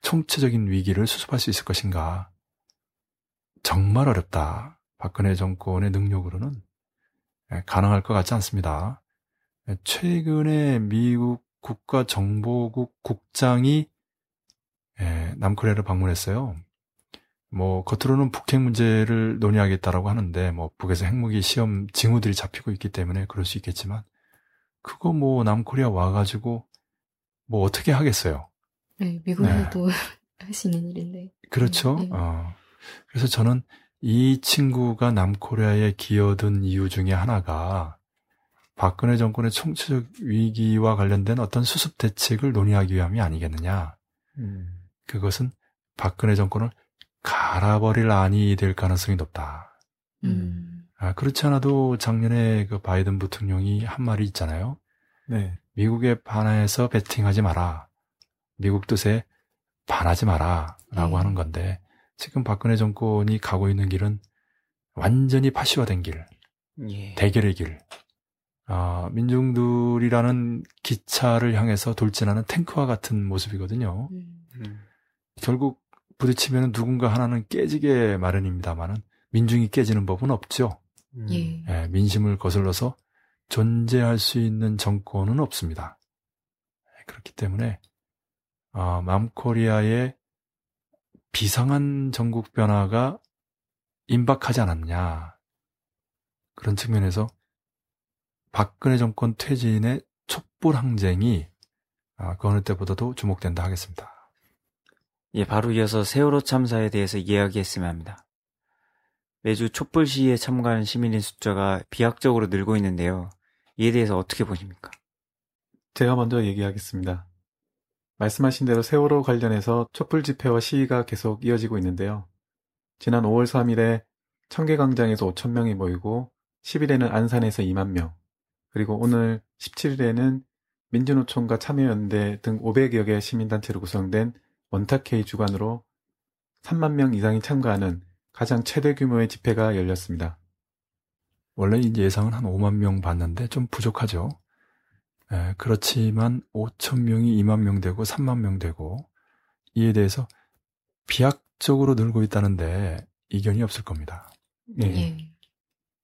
총체적인 위기를 수습할 수 있을 것인가? 정말 어렵다. 박근혜 정권의 능력으로는 예, 가능할 것 같지 않습니다. 예, 최근에 미국 국가정보국 국장이 예, 남코리아를 방문했어요. 뭐 겉으로는 북핵 문제를 논의하겠다라고 하는데 뭐 북에서 핵무기 시험 징후들이 잡히고 있기 때문에 그럴 수 있겠지만 그거 뭐 남코리아 와가지고 뭐 어떻게 하겠어요? 네, 미국에도 네. 할수 있는 일인데. 그렇죠. 네. 어. 그래서 저는 이 친구가 남코리아에 기어든 이유 중에 하나가 박근혜 정권의 총체적 위기와 관련된 어떤 수습 대책을 논의하기 위함이 아니겠느냐. 음. 그것은 박근혜 정권을 갈아버릴 안이 될 가능성이 높다. 음. 아, 그렇지 않아도 작년에 그 바이든 부통령이 한 말이 있잖아요. 네. 미국에 반해서 베팅하지 마라. 미국 뜻에 반하지 마라. 라고 네. 하는 건데, 지금 박근혜 정권이 가고 있는 길은 완전히 파시화된 길. 예. 대결의 길. 아, 민중들이라는 기차를 향해서 돌진하는 탱크와 같은 모습이거든요. 음. 음. 결국 부딪히면 누군가 하나는 깨지게 마련입니다만은 민중이 깨지는 법은 없죠. 음. 예. 예, 민심을 거슬러서 존재할 수 있는 정권은 없습니다. 예, 그렇기 때문에 어, 맘코리아의 비상한 전국 변화가 임박하지 않았냐 그런 측면에서 박근혜 정권 퇴진의 촛불 항쟁이 아, 그 어느 때보다도 주목된다 하겠습니다. 예, 바로 이어서 세월호 참사에 대해서 이야기했으면 합니다. 매주 촛불 시위에 참가하는 시민의 숫자가 비약적으로 늘고 있는데요. 이에 대해서 어떻게 보십니까? 제가 먼저 얘기하겠습니다. 말씀하신 대로 세월호 관련해서 촛불 집회와 시위가 계속 이어지고 있는데요. 지난 5월 3일에 청계광장에서 5천 명이 모이고 10일에는 안산에서 2만 명, 그리고 오늘 17일에는 민주노총과 참여연대 등 500여 개 시민단체로 구성된 원탁회의 주관으로 3만 명 이상이 참가하는 가장 최대 규모의 집회가 열렸습니다. 원래 이제 예상은 한 5만 명 봤는데 좀 부족하죠. 에, 그렇지만 5천 명이 2만 명 되고 3만 명 되고 이에 대해서 비약적으로 늘고 있다는데 이견이 없을 겁니다. 예. 예.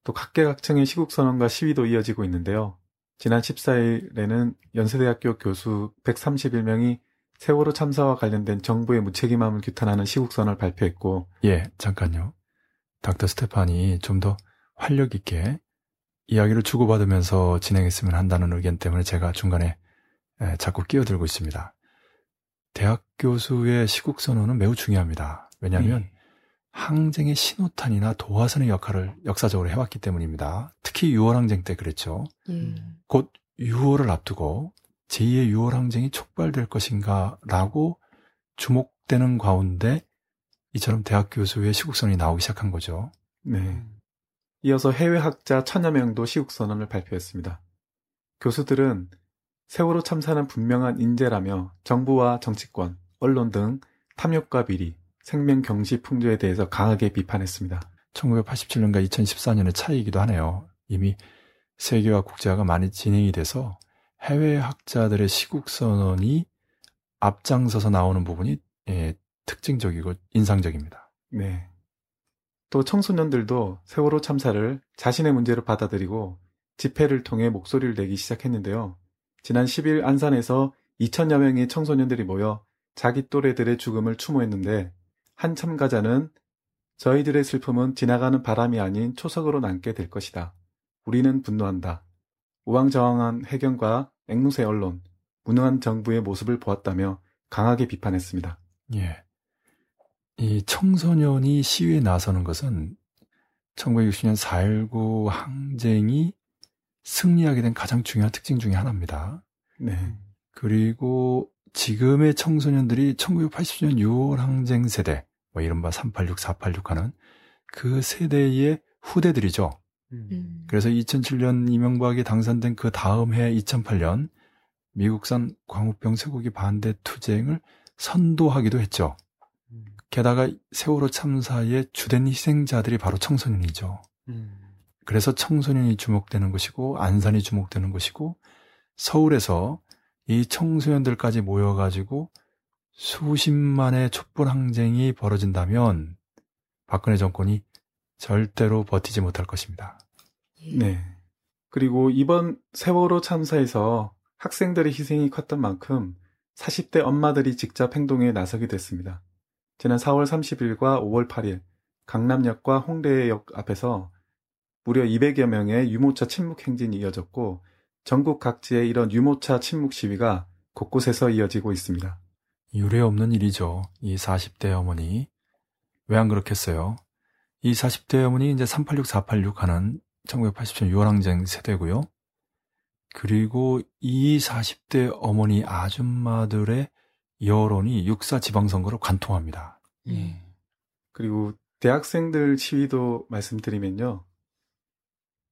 또 각계각층의 시국 선언과 시위도 이어지고 있는데요. 지난 14일에는 연세대학교 교수 131명이 세월호 참사와 관련된 정부의 무책임함을 규탄하는 시국선을 발표했고 예, 잠깐요. 닥터 스테판이 좀 더 활력 있게 이야기를 주고받으면서 진행했으면 한다는 의견 때문에 제가 중간에 자꾸 끼어들고 있습니다. 대학 교수의 시국 선언은 매우 중요합니다. 왜냐하면 네. 항쟁의 신호탄이나 도화선의 역할을 역사적으로 해왔기 때문입니다. 특히 6월 항쟁 때 그랬죠. 예. 곧 6월을 앞두고 제2의 6월 항쟁이 촉발될 것인가라고 주목되는 가운데 이처럼 대학 교수의 시국선이 나오기 시작한 거죠. 네. 이어서 해외 학자 천여 명도 시국선언을 발표했습니다. 교수들은 세월호 참사는 분명한 인재라며 정부와 정치권, 언론 등 탐욕과 비리, 생명 경시 풍조에 대해서 강하게 비판했습니다. 1987년과 2014년의 차이이기도 하네요. 이미 세계화 국제화가 많이 진행이 돼서 해외 학자들의 시국 선언이 앞장서서 나오는 부분이 예, 특징적이고 인상적입니다. 네. 또 청소년들도 세월호 참사를 자신의 문제로 받아들이고 집회를 통해 목소리를 내기 시작했는데요. 지난 10일 안산에서 2천여 명의 청소년들이 모여 자기 또래들의 죽음을 추모했는데 한 참가자는 저희들의 슬픔은 지나가는 바람이 아닌 초석으로 남게 될 것이다. 우리는 분노한다. 우왕좌왕한 해경과 앵무새 언론, 무능한 정부의 모습을 보았다며 강하게 비판했습니다. 예. 이 청소년이 시위에 나서는 것은 1960년 4.19 항쟁이 승리하게 된 가장 중요한 특징 중의 하나입니다. 네. 그리고 지금의 청소년들이 1980년 6월 항쟁 세대, 뭐 이른바 386, 486 하는 그 세대의 후대들이죠. 음. 그래서 2007년 이명박이 당선된 그 다음 해 2008년 미국산 광우병 쇠고기 반대 투쟁을 선도하기도 했죠. 음. 게다가 세월호 참사의 주된 희생자들이 바로 청소년이죠. 음. 그래서 청소년이 주목되는 것이고 안산이 주목되는 것이고 서울에서 이 청소년들까지 모여가지고 수십만의 촛불 항쟁이 벌어진다면 박근혜 정권이 절대로 버티지 못할 것입니다. 예. 네. 그리고 이번 세월호 참사에서 학생들의 희생이 컸던 만큼 40대 엄마들이 직접 행동에 나서게 됐습니다. 지난 4월 30일과 5월 8일 강남역과 홍대역 앞에서 무려 200여 명의 유모차 침묵 행진이 이어졌고 전국 각지의 이런 유모차 침묵 시위가 곳곳에서 이어지고 있습니다. 유례 없는 일이죠. 이 40대 어머니. 왜 안 그렇겠어요? 이 40대 어머니 이제 386, 486 하는 1980년 6월 항쟁 세대고요. 그리고 이 40대 어머니 아줌마들의 여론이 육사 지방선거를 관통합니다. 예. 그리고 대학생들 시위도 말씀드리면요.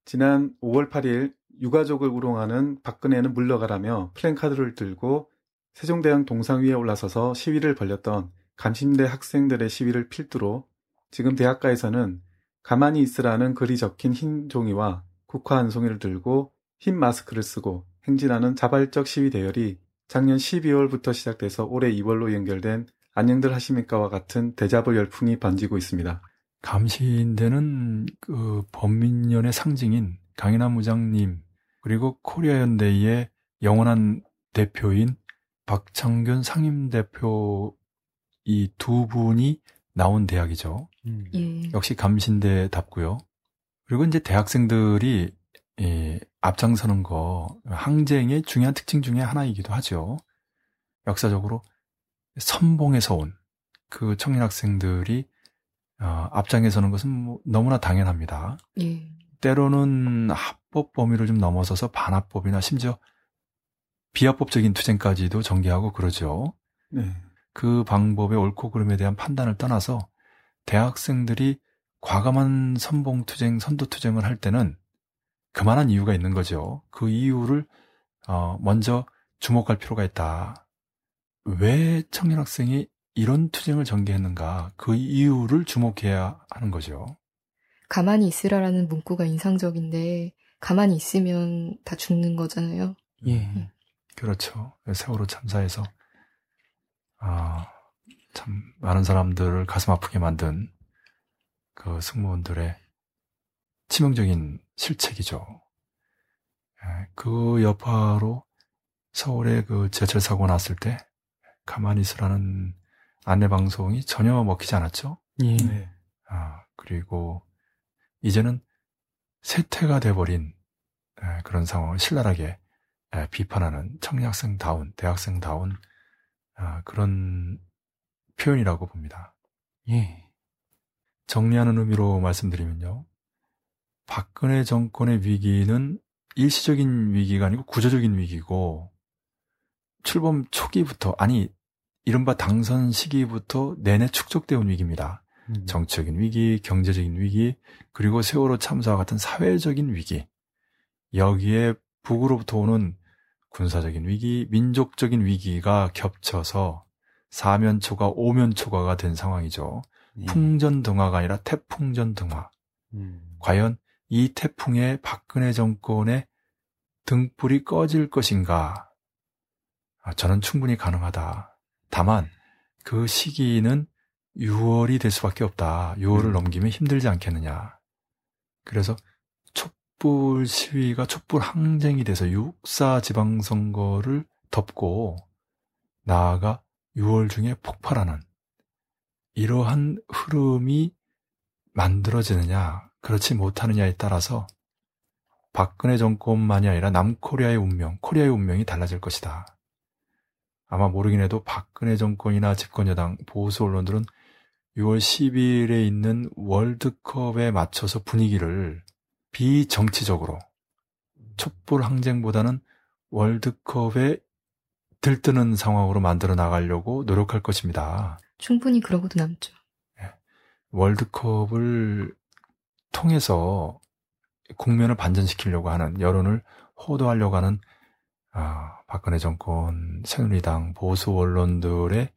지난 5월 8일 유가족을 우롱하는 박근혜는 물러가라며 플랜카드를 들고 세종대왕 동상 위에 올라서서 시위를 벌였던 감심대 학생들의 시위를 필두로 지금 대학가에서는 가만히 있으라는 글이 적힌 흰 종이와 국화 한 송이를 들고 흰 마스크를 쓰고 행진하는 자발적 시위 대열이 작년 12월부터 시작돼서 올해 2월로 연결된 안녕들 하십니까와 같은 대자보 열풍이 번지고 있습니다. 감시인대는 그 범민련의 상징인 강인한 무장님 그리고 코리아 연대의 영원한 대표인 박창균 상임대표 이 두 분이 나온 대학이죠. 음. 예. 역시 감신대답고요. 그리고 이제 대학생들이 예, 앞장서는 거 항쟁의 중요한 특징 중의 하나이기도 하죠. 역사적으로 선봉에서 온 그 청년 학생들이 어, 앞장에 서는 것은 뭐 너무나 당연합니다. 예. 때로는 합법 범위를 좀 넘어서서 반합법이나 심지어 비합법적인 투쟁까지도 전개하고 그러죠. 네. 그 방법의 옳고 그름에 대한 판단을 떠나서 대학생들이 과감한 선봉투쟁, 선도투쟁을 할 때는 그만한 이유가 있는 거죠. 그 이유를 어, 먼저 주목할 필요가 있다. 왜 청년 학생이 이런 투쟁을 전개했는가? 그 이유를 주목해야 하는 거죠. 가만히 있으라라는 문구가 인상적인데 가만히 있으면 다 죽는 거잖아요. 예. 음. 그렇죠. 세월호 참사에서 아, 참 많은 사람들을 가슴 아프게 만든 그 승무원들의 치명적인 실책이죠. 예, 그 여파로 서울에 그 지하철 사고 났을 때 가만히 있으라는 안내 방송이 전혀 먹히지 않았죠. 예. 네. 아, 그리고 이제는 세태가 돼버린 예, 그런 상황을 신랄하게 예, 비판하는 청년학생다운, 대학생다운 아, 그런 표현이라고 봅니다. 예. 정리하는 의미로 말씀드리면요. 박근혜 정권의 위기는 일시적인 위기가 아니고 구조적인 위기고 출범 초기부터 아니 이른바 당선 시기부터 내내 축적되어 온 위기입니다. 음. 정치적인 위기, 경제적인 위기, 그리고 세월호 참사와 같은 사회적인 위기. 여기에 북으로부터 오는 군사적인 위기, 민족적인 위기가 겹쳐서 사면초가 오면초가가 된 상황이죠. 예. 풍전등화가 아니라 태풍전등화. 음. 과연 이 태풍에 박근혜 정권의 등불이 꺼질 것인가? 아, 저는 충분히 가능하다. 다만 그 시기는 6월이 될 수밖에 없다. 6월을 음. 넘기면 힘들지 않겠느냐. 그래서 촛불 시위가 촛불 항쟁이 돼서 육사 지방선거를 덮고 나아가 6월 중에 폭발하는 이러한 흐름이 만들어지느냐, 그렇지 못하느냐에 따라서 박근혜 정권만이 아니라 남코리아의 운명, 코리아의 운명이 달라질 것이다. 아마 모르긴 해도 박근혜 정권이나 집권여당 보수 언론들은 6월 10일에 있는 월드컵에 맞춰서 분위기를 비정치적으로 촛불 항쟁보다는 월드컵에 들뜨는 상황으로 만들어 나가려고 노력할 것입니다. 충분히 그러고도 남죠. 네. 월드컵을 통해서 국면을 반전시키려고 하는 여론을 호도하려고 하는 아, 박근혜 정권, 새누리당, 보수 언론들의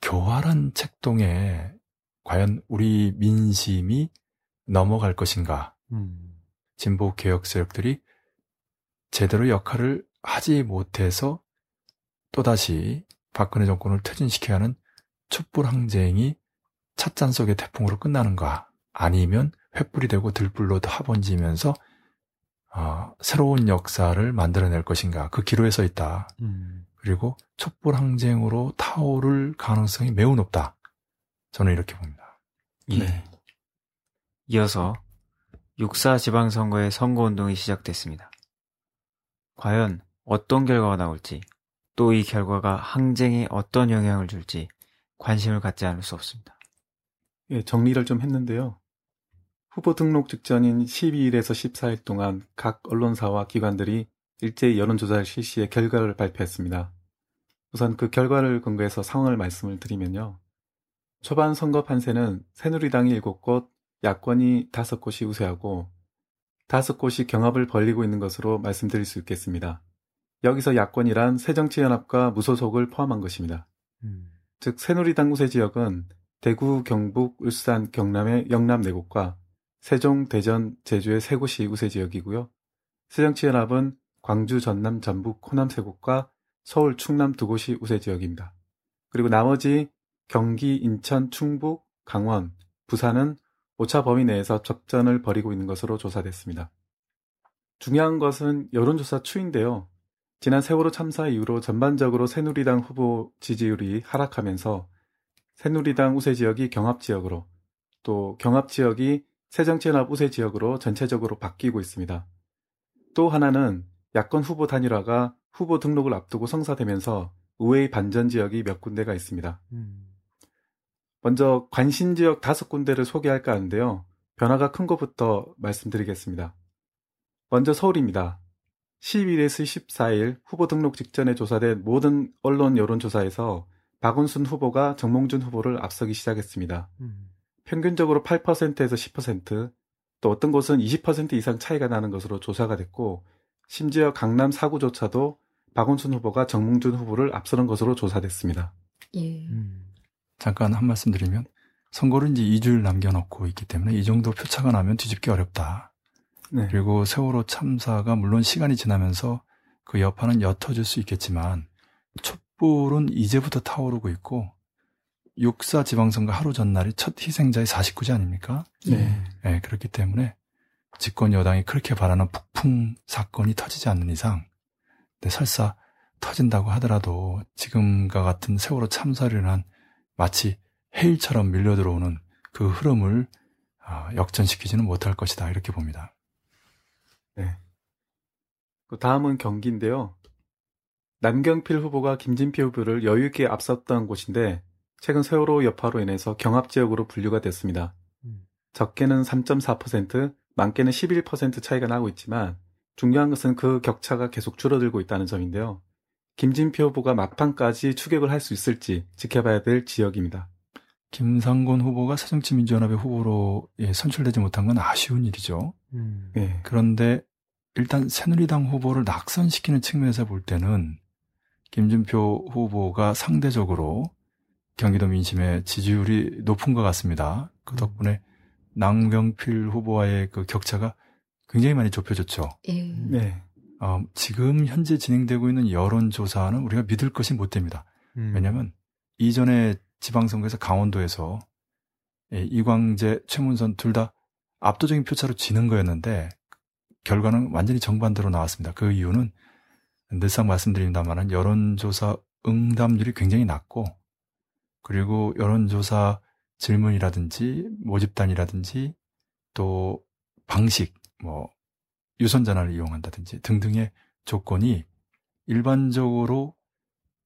교활한 책동에 과연 우리 민심이 넘어갈 것인가? 음. 진보 개혁 세력들이 제대로 역할을 하지 못해서 또다시 박근혜 정권을 퇴진시켜야 하는 촛불 항쟁이 찻잔 속의 태풍으로 끝나는가? 아니면 횃불이 되고 들불로 타번지면서 어, 새로운 역사를 만들어낼 것인가? 그 기로에 서 있다. 음. 그리고 촛불 항쟁으로 타오를 가능성이 매우 높다. 저는 이렇게 봅니다. 예. 네. 이어서 6.4 지방선거의 선거운동이 시작됐습니다. 과연 어떤 결과가 나올지, 또 이 결과가 항쟁에 어떤 영향을 줄지 관심을 갖지 않을 수 없습니다. 예, 정리를 좀 했는데요. 후보 등록 직전인 12일에서 14일 동안 각 언론사와 기관들이 일제히 여론조사를 실시해 결과를 발표했습니다. 우선 그 결과를 근거해서 상황을 말씀을 드리면요. 초반 선거 판세는 새누리당이 7곳, 야권이 5곳이 우세하고 5곳이 경합을 벌리고 있는 것으로 말씀드릴 수 있겠습니다. 여기서 야권이란 새정치연합과 무소속을 포함한 것입니다. 음. 즉 새누리당 우세 지역은 대구, 경북, 울산, 경남의 영남 4곳과 세종, 대전, 제주의 3곳이 우세 지역이고요. 새정치연합은 광주, 전남, 전북, 호남 세 곳과 서울, 충남 두 곳이 우세 지역입니다. 그리고 나머지 경기, 인천, 충북, 강원, 부산은 오차 범위 내에서 접전을 벌이고 있는 것으로 조사됐습니다. 중요한 것은 여론조사 추인데요. 지난 세월호 참사 이후로 전반적으로 새누리당 후보 지지율이 하락하면서 새누리당 우세 지역이 경합 지역으로 또 경합 지역이 새정치연합 우세 지역으로 전체적으로 바뀌고 있습니다. 또 하나는 야권 후보 단일화가 후보 등록을 앞두고 성사되면서 의회의 반전 지역이 몇 군데가 있습니다. 음. 먼저 관심 지역 다섯 군데를 소개할까 하는데요. 변화가 큰 것부터 말씀드리겠습니다. 먼저 서울입니다. 11일에서 14일 후보 등록 직전에 조사된 모든 언론 여론조사에서 박원순 후보가 정몽준 후보를 앞서기 시작했습니다. 음. 평균적으로 8%에서 10%, 또 어떤 곳은 20% 이상 차이가 나는 것으로 조사가 됐고, 심지어 강남 사구조차도 박원순 후보가 정몽준 후보를 앞서는 것으로 조사됐습니다. 예. 음. 잠깐 한 말씀 드리면 선거를 이제 2주일 남겨놓고 있기 때문에 이 정도 표차가 나면 뒤집기 어렵다. 네. 그리고 세월호 참사가 물론 시간이 지나면서 그 여파는 옅어질 수 있겠지만 촛불은 이제부터 타오르고 있고 육사 지방선거 하루 전날이 첫 희생자의 49지 아닙니까? 네. 네. 그렇기 때문에 집권 여당이 그렇게 바라는 돌풍 사건이 터지지 않는 이상, 네, 설사 터진다고 하더라도 지금과 같은 세월호 참사를 한 마치 해일처럼 밀려 들어오는 그 흐름을 아, 역전시키지는 못할 것이다 이렇게 봅니다. 네. 그 다음은 경기인데요. 남경필 후보가 김진표 후보를 여유 있게 앞섰던 곳인데 최근 세월호 여파로 인해서 경합 지역으로 분류가 됐습니다. 음. 적게는 3.4%, 많게는 11% 차이가 나고 있지만 중요한 것은 그 격차가 계속 줄어들고 있다는 점인데요. 김진표 후보가 막판까지 추격을 할 수 있을지 지켜봐야 될 지역입니다. 김상곤 후보가 새정치민주연합의 후보로 예, 선출되지 못한 건 아쉬운 일이죠. 음. 네. 그런데 일단 새누리당 후보를 낙선시키는 측면에서 볼 때는 김준표 후보가 상대적으로 경기도 민심의 지지율이 높은 것 같습니다. 그 음. 덕분에 낭병필 후보와의 그 격차가 굉장히 많이 좁혀졌죠. 예. 네. 어, 지금 현재 진행되고 있는 여론조사는 우리가 믿을 것이 못 됩니다. 음. 왜냐하면 이전에 지방선거에서 강원도에서 예, 이광재, 최문선 둘 다 압도적인 표차로 지는 거였는데 결과는 완전히 정반대로 나왔습니다. 그 이유는 늘상 말씀드립니다만 여론조사 응답률이 굉장히 낮고 그리고 여론조사 질문이라든지 모집단이라든지 또 방식 뭐 유선전화를 이용한다든지 등등의 조건이 일반적으로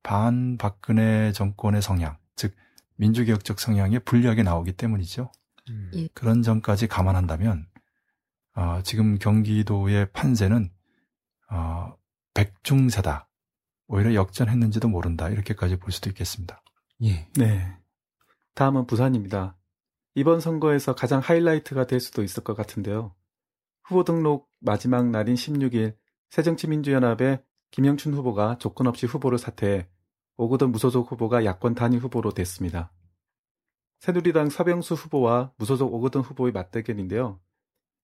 반 박근혜 정권의 성향, 즉 민주개혁적 성향에 불리하게 나오기 때문이죠. 음. 예. 그런 점까지 감안한다면 어, 지금 경기도의 판세는 어, 백중세다. 오히려 역전했는지도 모른다. 이렇게까지 볼 수도 있겠습니다. 예. 네. 다음은 부산입니다. 이번 선거에서 가장 하이라이트가 될 수도 있을 것 같은데요. 후보 등록 마지막 날인 16일 새정치민주연합의 김영춘 후보가 조건 없이 후보를 사퇴해 오거돈 무소속 후보가 야권 단일 후보로 됐습니다. 새누리당 서병수 후보와 무소속 오거돈 후보의 맞대결인데요.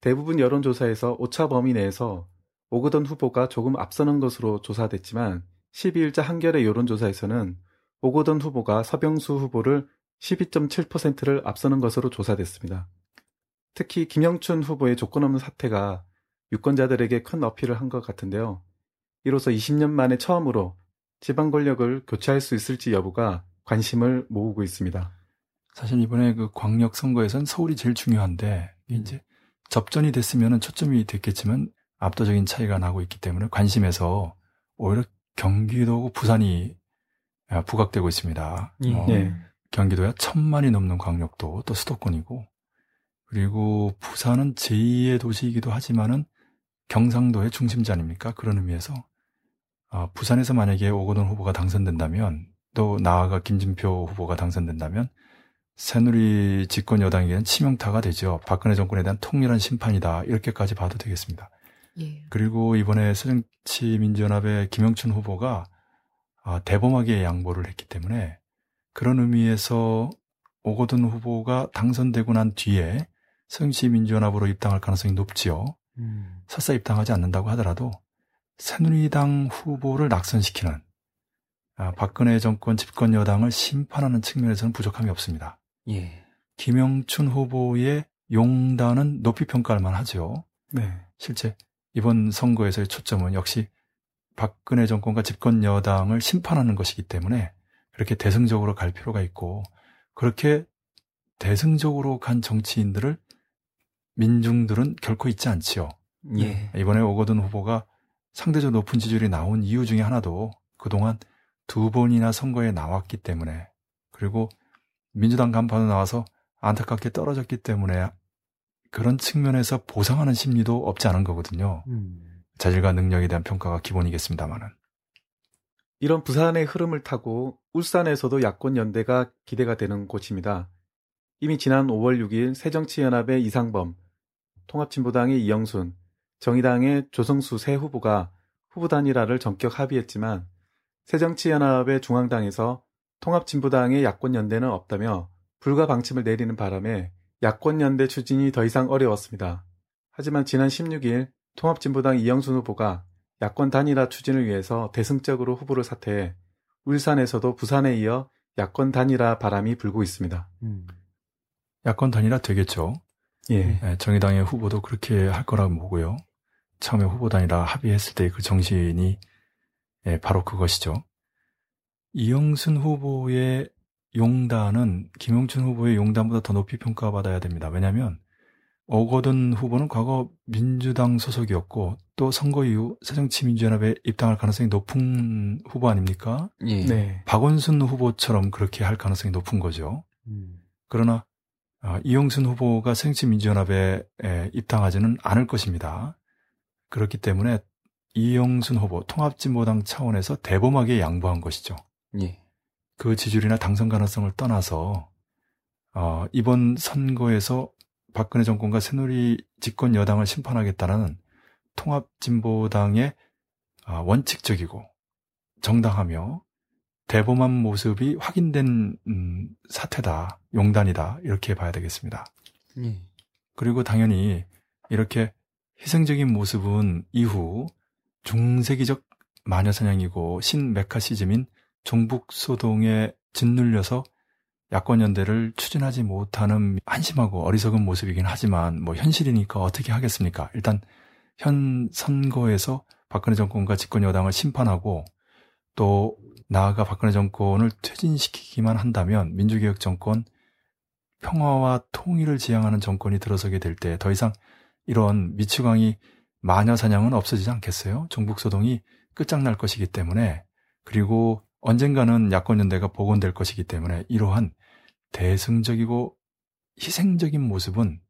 대부분 여론조사에서 오차 범위 내에서 오거돈 후보가 조금 앞서는 것으로 조사됐지만 12일자 한겨레 여론조사에서는 오거돈 후보가 서병수 후보를 12.7%를 앞서는 것으로 조사됐습니다. 특히 김영춘 후보의 조건 없는 사태가 유권자들에게 큰 어필을 한 것 같은데요. 이로써 20년 만에 처음으로 지방 권력을 교체할 수 있을지 여부가 관심을 모으고 있습니다. 사실 이번에 그 광역 선거에선 서울이 제일 중요한데 이제 접전이 됐으면 초점이 됐겠지만 압도적인 차이가 나고 있기 때문에 관심에서 오히려 경기도고 부산이 아, 부각되고 있습니다. 예. 어, 네. 경기도야 천만이 넘는 광역도 또 수도권이고 그리고 부산은 제2의 도시이기도 하지만은 경상도의 중심지 아닙니까? 그런 의미에서 어, 부산에서 만약에 오거돈 후보가 당선된다면 또 나아가 김진표 후보가 당선된다면 새누리 집권 여당에게는 치명타가 되죠. 박근혜 정권에 대한 통렬한 심판이다. 이렇게까지 봐도 되겠습니다. 예. 그리고 이번에 새정치민주연합의 김영춘 후보가 아, 대범하게 양보를 했기 때문에 그런 의미에서 오거돈 후보가 당선되고 난 뒤에 새정치민주연합으로 입당할 가능성이 높지요. 음. 설사 입당하지 않는다고 하더라도 새누리당 후보를 낙선시키는 아, 박근혜 정권 집권 여당을 심판하는 측면에서는 부족함이 없습니다. 예. 김영춘 후보의 용단은 높이 평가할 만하죠. 네. 실제 이번 선거에서의 초점은 역시 박근혜 정권과 집권 여당을 심판하는 것이기 때문에 그렇게 대승적으로 갈 필요가 있고 그렇게 대승적으로 간 정치인들을 민중들은 결코 잊지 않지요. 예. 이번에 오거돈 후보가 상대적 높은 지지율이 나온 이유 중에 하나도 그동안 두 번이나 선거에 나왔기 때문에 그리고 민주당 간판으로 나와서 안타깝게 떨어졌기 때문에 그런 측면에서 보상하는 심리도 없지 않은 거거든요. 음. 자질과 능력에 대한 평가가 기본이겠습니다만은. 이런 부산의 흐름을 타고 울산에서도 야권 연대가 기대가 되는 곳입니다. 이미 지난 5월 6일 새정치연합의 이상범, 통합진보당의 이영순, 정의당의 조성수 새 후보가 후보 단일화를 전격 합의했지만 새정치연합의 중앙당에서 통합진보당의 야권연대는 없다며 불가 방침을 내리는 바람에 야권연대 추진이 더 이상 어려웠습니다. 하지만 지난 16일 통합진보당 이영순 후보가 야권 단일화 추진을 위해서 대승적으로 후보를 사퇴해 울산에서도 부산에 이어 야권 단일화 바람이 불고 있습니다. 음. 야권 단일화 되겠죠. 예. 네, 정의당의 후보도 그렇게 할 거라고 보고요. 처음에 후보단이라 합의했을 때 그 정신이 예, 바로 그것이죠. 이영순 후보의 용단은 김용춘 후보의 용단보다 더 높이 평가받아야 됩니다. 왜냐하면 오거든 후보는 과거 민주당 소속이었고 또 선거 이후 새정치민주연합에 입당할 가능성이 높은 후보 아닙니까? 예. 네. 박원순 후보처럼 그렇게 할 가능성이 높은 거죠. 음. 그러나 어, 이용순 후보가 새정치민주연합에 에, 입당하지는 않을 것입니다. 그렇기 때문에 이용순 후보 통합진보당 차원에서 대범하게 양보한 것이죠. 예. 그 지지율이나 당선 가능성을 떠나서 어, 이번 선거에서 박근혜 정권과 새누리 집권 여당을 심판하겠다는 통합진보당의 어, 원칙적이고 정당하며 대범한 모습이 확인된 음, 사태다, 용단이다 이렇게 봐야 되겠습니다. 예. 그리고 당연히 이렇게 희생적인 모습은 이후 중세기적 마녀사냥이고 신메카시즘인 종북소동에 짓눌려서 야권연대를 추진하지 못하는 한심하고 어리석은 모습이긴 하지만 뭐 현실이니까 어떻게 하겠습니까? 일단 현 선거에서 박근혜 정권과 집권 여당을 심판하고 또 나아가 박근혜 정권을 퇴진시키기만 한다면 민주개혁 정권 평화와 통일을 지향하는 정권이 들어서게 될 때 더 이상 이런 미추광이 마녀 사냥은 없어지지 않겠어요? 종북 소동이 끝장날 것이기 때문에 그리고 언젠가는 야권 연대가 복원될 것이기 때문에 이러한 대승적이고 희생적인 모습은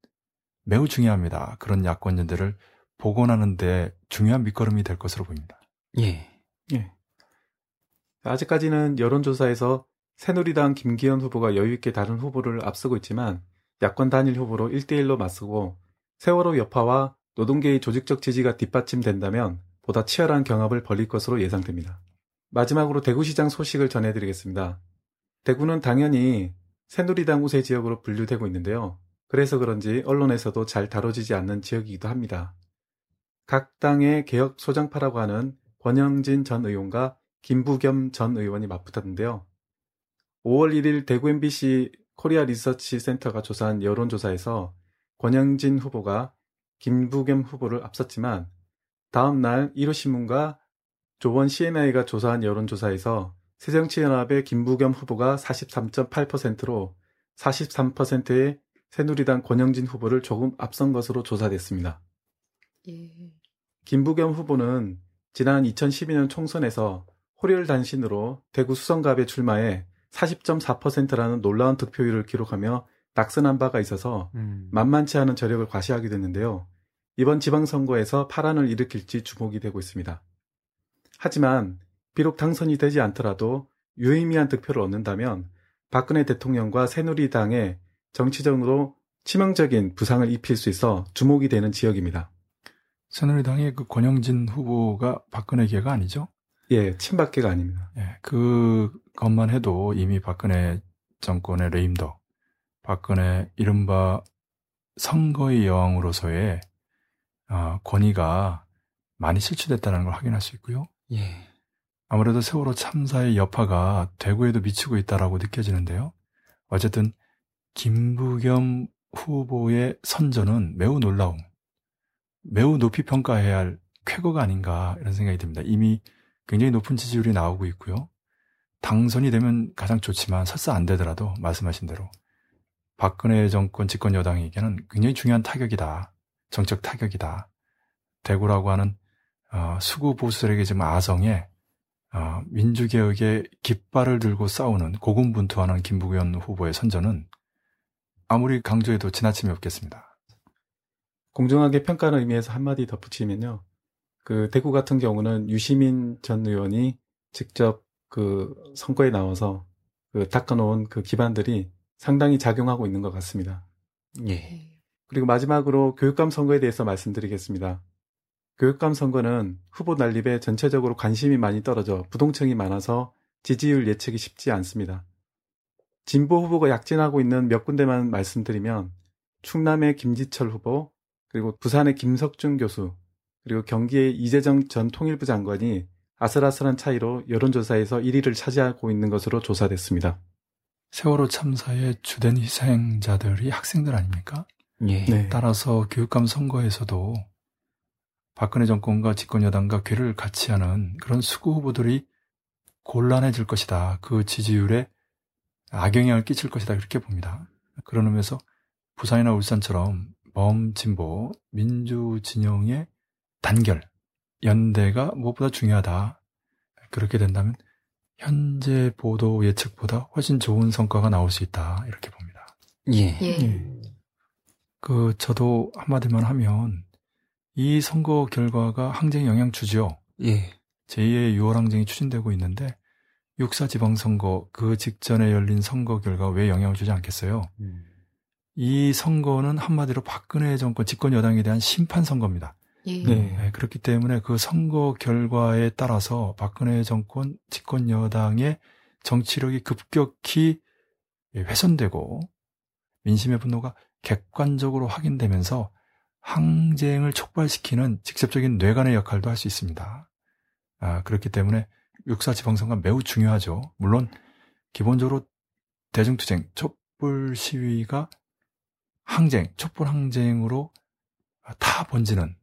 매우 중요합니다. 그런 야권 연대를 복원하는 데 중요한 밑거름이 될 것으로 보입니다. 예. 예. 아직까지는 여론조사에서 새누리당 김기현 후보가 여유있게 다른 후보를 앞서고 있지만 야권 단일 후보로 1대1로 맞서고 세월호 여파와 노동계의 조직적 지지가 뒷받침된다면 보다 치열한 경합을 벌일 것으로 예상됩니다. 마지막으로 대구시장 소식을 전해드리겠습니다. 대구는 당연히 새누리당 우세 지역으로 분류되고 있는데요. 그래서 그런지 언론에서도 잘 다뤄지지 않는 지역이기도 합니다. 각 당의 개혁 소장파라고 하는 권영진 전 의원과 김부겸 전 의원이 맞붙었는데요. 5월 1일 대구 MBC 코리아 리서치 센터가 조사한 여론조사에서 권영진 후보가 김부겸 후보를 앞섰지만 다음 날 1호 신문과 조원 CNI가 조사한 여론조사에서 새정치연합의 김부겸 후보가 43.8%로 43%의 새누리당 권영진 후보를 조금 앞선 것으로 조사됐습니다. 예. 김부겸 후보는 지난 2012년 총선에서 호리를 단신으로 대구 수성갑에 출마해 40.4%라는 놀라운 득표율을 기록하며 낙선한 바가 있어서 음. 만만치 않은 저력을 과시하게 됐는데요. 이번 지방선거에서 파란을 일으킬지 주목이 되고 있습니다. 하지만 비록 당선이 되지 않더라도 유의미한 득표를 얻는다면 박근혜 대통령과 새누리당의 정치적으로 치명적인 부상을 입힐 수 있어 주목이 되는 지역입니다. 새누리당의 그 권영진 후보가 박근혜 계가 아니죠? 예, 친박계가 아닙니다. 예, 그것만 해도 이미 박근혜 정권의 레임덕, 박근혜 이른바 선거의 여왕으로서의 어, 권위가 많이 실추됐다는 걸 확인할 수 있고요. 예. 아무래도 세월호 참사의 여파가 대구에도 미치고 있다라고 느껴지는데요. 어쨌든 김부겸 후보의 선전은 매우 놀라움, 매우 높이 평가해야 할 쾌거가 아닌가 이런 생각이 듭니다. 이미 굉장히 높은 지지율이 나오고 있고요. 당선이 되면 가장 좋지만 설사 안 되더라도 말씀하신 대로 박근혜 정권 집권 여당에게는 굉장히 중요한 타격이다. 정책 타격이다. 대구라고 하는 어, 수구 보수들에게 지금 아성에 어, 민주개혁의 깃발을 들고 싸우는 고군분투하는 김부겸 후보의 선전은 아무리 강조해도 지나침이 없겠습니다. 공정하게 평가하는 의미에서 한마디 덧붙이면요. 그 대구 같은 경우는 유시민 전 의원이 직접 그 선거에 나와서 그 닦아놓은 그 기반들이 상당히 작용하고 있는 것 같습니다. 예. 그리고 마지막으로 교육감 선거에 대해서 말씀드리겠습니다. 교육감 선거는 후보 난립에 전체적으로 관심이 많이 떨어져 부동층이 많아서 지지율 예측이 쉽지 않습니다. 진보 후보가 약진하고 있는 몇 군데만 말씀드리면 충남의 김지철 후보, 그리고 부산의 김석준 교수, 그리고 경기의 이재정 전 통일부 장관이 아슬아슬한 차이로 여론조사에서 1위를 차지하고 있는 것으로 조사됐습니다. 세월호 참사의 주된 희생자들이 학생들 아닙니까? 예. 네. 따라서 교육감 선거에서도 박근혜 정권과 집권 여당과 괴를 같이 하는 그런 수구 후보들이 곤란해질 것이다. 그 지지율에 악영향을 끼칠 것이다. 그렇게 봅니다. 그런 의미에서 부산이나 울산처럼 범진보 민주 진영의 단결, 연대가 무엇보다 중요하다. 그렇게 된다면 현재 보도 예측보다 훨씬 좋은 성과가 나올 수 있다. 이렇게 봅니다. 예. 예. 예. 그 저도 한마디만 하면 이 선거 결과가 항쟁에 영향 주죠. 예. 제2의 6월 항쟁이 추진되고 있는데 육사 지방선거 그 직전에 열린 선거 결과 왜 영향을 주지 않겠어요? 음. 이 선거는 한마디로 박근혜 정권 집권 여당에 대한 심판 선거입니다. 예. 네. 네, 그렇기 때문에 그 선거 결과에 따라서 박근혜 정권 집권 여당의 정치력이 급격히 훼손되고 민심의 분노가 객관적으로 확인되면서 항쟁을 촉발시키는 직접적인 뇌관의 역할도 할 수 있습니다. 아, 그렇기 때문에 육사 지방선거가 매우 중요하죠. 물론 기본적으로 대중투쟁, 촛불 시위가 항쟁, 촛불 항쟁으로 다 번지는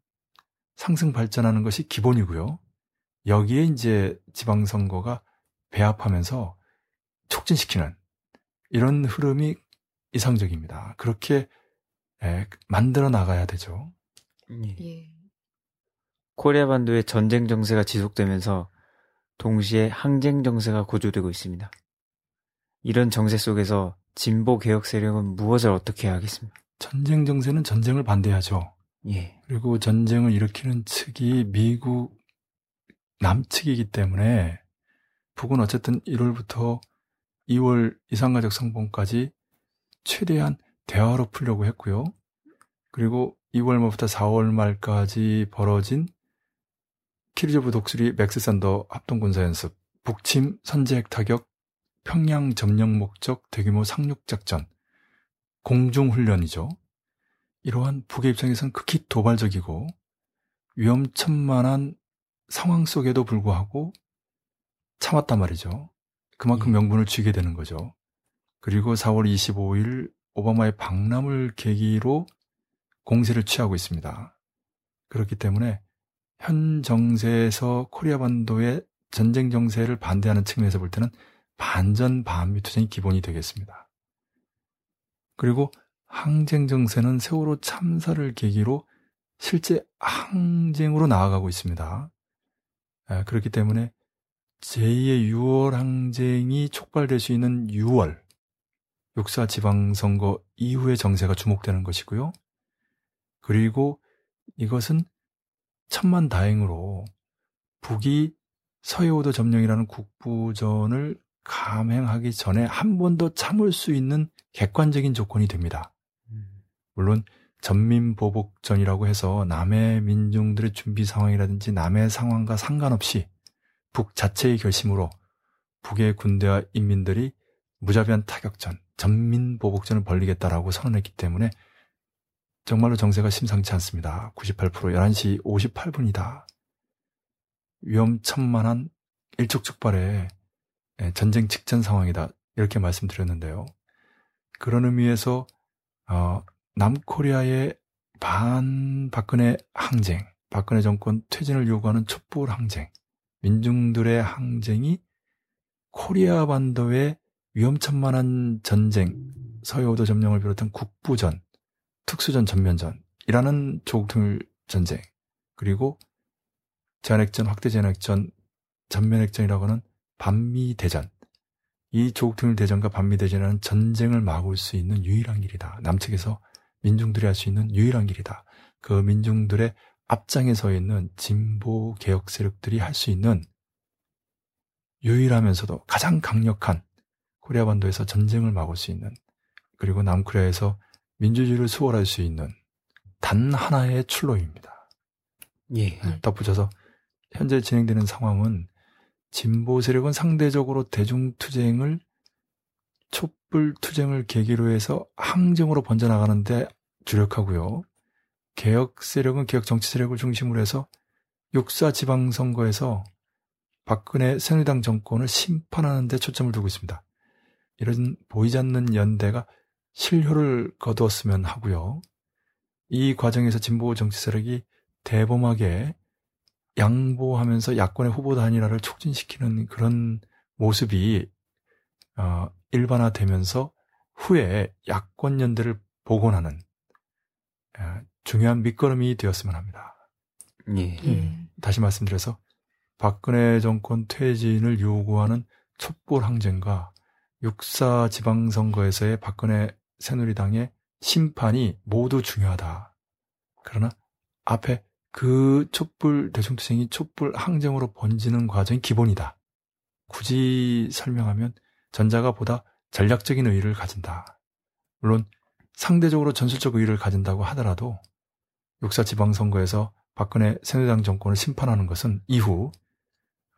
상승 발전하는 것이 기본이고요. 여기에 이제 지방선거가 배합하면서 촉진시키는 이런 흐름이 이상적입니다. 그렇게 에, 만들어 나가야 되죠. 예. 예. 코리아 반도의 전쟁 정세가 지속되면서 동시에 항쟁 정세가 고조되고 있습니다. 이런 정세 속에서 진보 개혁 세력은 무엇을 어떻게 해야 하겠습니까? 전쟁 정세는 전쟁을 반대하죠. 예. 그리고 전쟁을 일으키는 측이 미국 남측이기 때문에 북은 어쨌든 1월부터 2월 이산가족 상봉까지 최대한 대화로 풀려고 했고요. 그리고 2월 말부터 4월 말까지 벌어진 Key Resolve 독수리 Max Thunder 합동군사연습, 북침 선제핵 타격, 평양 점령 목적 대규모 상륙작전, 공중훈련이죠. 이러한 북의 입장에선 극히 도발적이고 위험천만한 상황 속에도 불구하고 참았단 말이죠. 그만큼 예. 명분을 쥐게 되는 거죠. 그리고 4월 25일 오바마의 방남을 계기로 공세를 취하고 있습니다. 그렇기 때문에 현 정세에서 코리아 반도의 전쟁 정세를 반대하는 측면에서 볼 때는 반전 반미 투쟁이 기본이 되겠습니다. 그리고 항쟁 정세는 세월호 참사를 계기로 실제 항쟁으로 나아가고 있습니다. 아, 그렇기 때문에 제2의 6월 항쟁이 촉발될 수 있는 6월 육사 지방선거 이후의 정세가 주목되는 것이고요. 그리고 이것은 천만 다행으로 북이 서해오도 점령이라는 국부전을 감행하기 전에 한 번 더 참을 수 있는 객관적인 조건이 됩니다. 물론 전민보복전이라고 해서 남의 민중들의 준비 상황이라든지 남의 상황과 상관없이 북 자체의 결심으로 북의 군대와 인민들이 무자비한 타격전, 전민보복전을 벌리겠다라고 선언했기 때문에 정말로 정세가 심상치 않습니다. 98% 11시 58분이다. 위험천만한 일촉즉발의 예, 전쟁 직전 상황이다. 이렇게 말씀드렸는데요. 그런 의미에서 어, 남코리아의 반 박근혜 항쟁, 박근혜 정권 퇴진을 요구하는 촛불 항쟁, 민중들의 항쟁이 코리아 반도의 위험천만한 전쟁, 서해오도 점령을 비롯한 국부전, 특수전 전면전이라는 조국통일 전쟁, 그리고 제한핵전, 확대 제한핵전, 전면핵전이라고 하는 반미 대전, 이 조국통일 대전과 반미 대전이라는 전쟁을 막을 수 있는 유일한 길이다. 남측에서 민중들이 할 수 있는 유일한 길이다. 그 민중들의 앞장에 서 있는 진보 개혁 세력들이 할 수 있는 유일하면서도 가장 강력한 코리아 반도에서 전쟁을 막을 수 있는 그리고 남코리아에서 민주주의를 수월할 수 있는 단 하나의 출로입니다. 예. 덧붙여서 현재 진행되는 상황은 진보 세력은 상대적으로 대중투쟁을 촛불 투쟁을 계기로 해서 항쟁으로 번져나가는데 주력하고요. 개혁 세력은 개혁 정치 세력을 중심으로 해서 육사 지방선거에서 박근혜 새누리당 정권을 심판하는 데 초점을 두고 있습니다. 이런 보이지 않는 연대가 실효를 거두었으면 하고요. 이 과정에서 진보 정치 세력이 대범하게 양보하면서 야권의 후보 단일화를 촉진시키는 그런 모습이 어, 일반화되면서 후에 야권 연대를 복원하는 어, 중요한 밑거름이 되었으면 합니다. 예. 예. 다시 말씀드려서 박근혜 정권 퇴진을 요구하는 촛불 항쟁과 육사 지방선거에서의 박근혜 새누리당의 심판이 모두 중요하다. 그러나 앞에 그 촛불 대중투쟁이 촛불 항쟁으로 번지는 과정이 기본이다. 굳이 설명하면 전자가 보다 전략적인 의의를 가진다. 물론 상대적으로 전술적 의의를 가진다고 하더라도 육사 지방선거에서 박근혜 새누리당 정권을 심판하는 것은 이후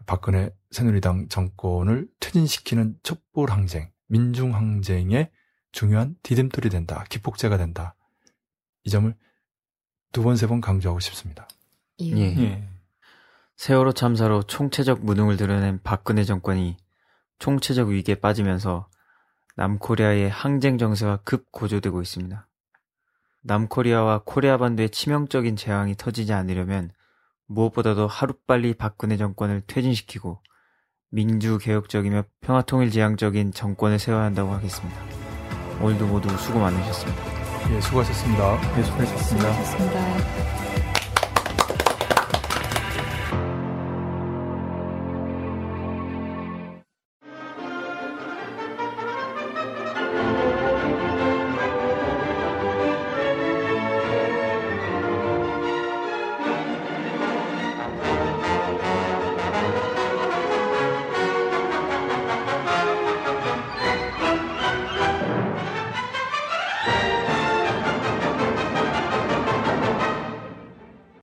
박근혜 새누리당 정권을 퇴진시키는 촛불 항쟁, 민중 항쟁의 중요한 디딤돌이 된다. 기폭제가 된다. 이 점을 두 번, 세 번 강조하고 싶습니다. 예. 예. 예. 세월호 참사로 총체적 무능을 드러낸 박근혜 정권이 총체적 위기에 빠지면서 남코리아의 항쟁 정세가 급 고조되고 있습니다. 남코리아와 코리아 반도의 치명적인 재앙이 터지지 않으려면 무엇보다도 하루빨리 박근혜 정권을 퇴진시키고 민주개혁적이며 평화통일지향적인 정권을 세워야 한다고 하겠습니다. 오늘도 모두 수고 많으셨습니다. 예, 수고하셨습니다. 예, 수고하셨습니다. 수고하셨습니다.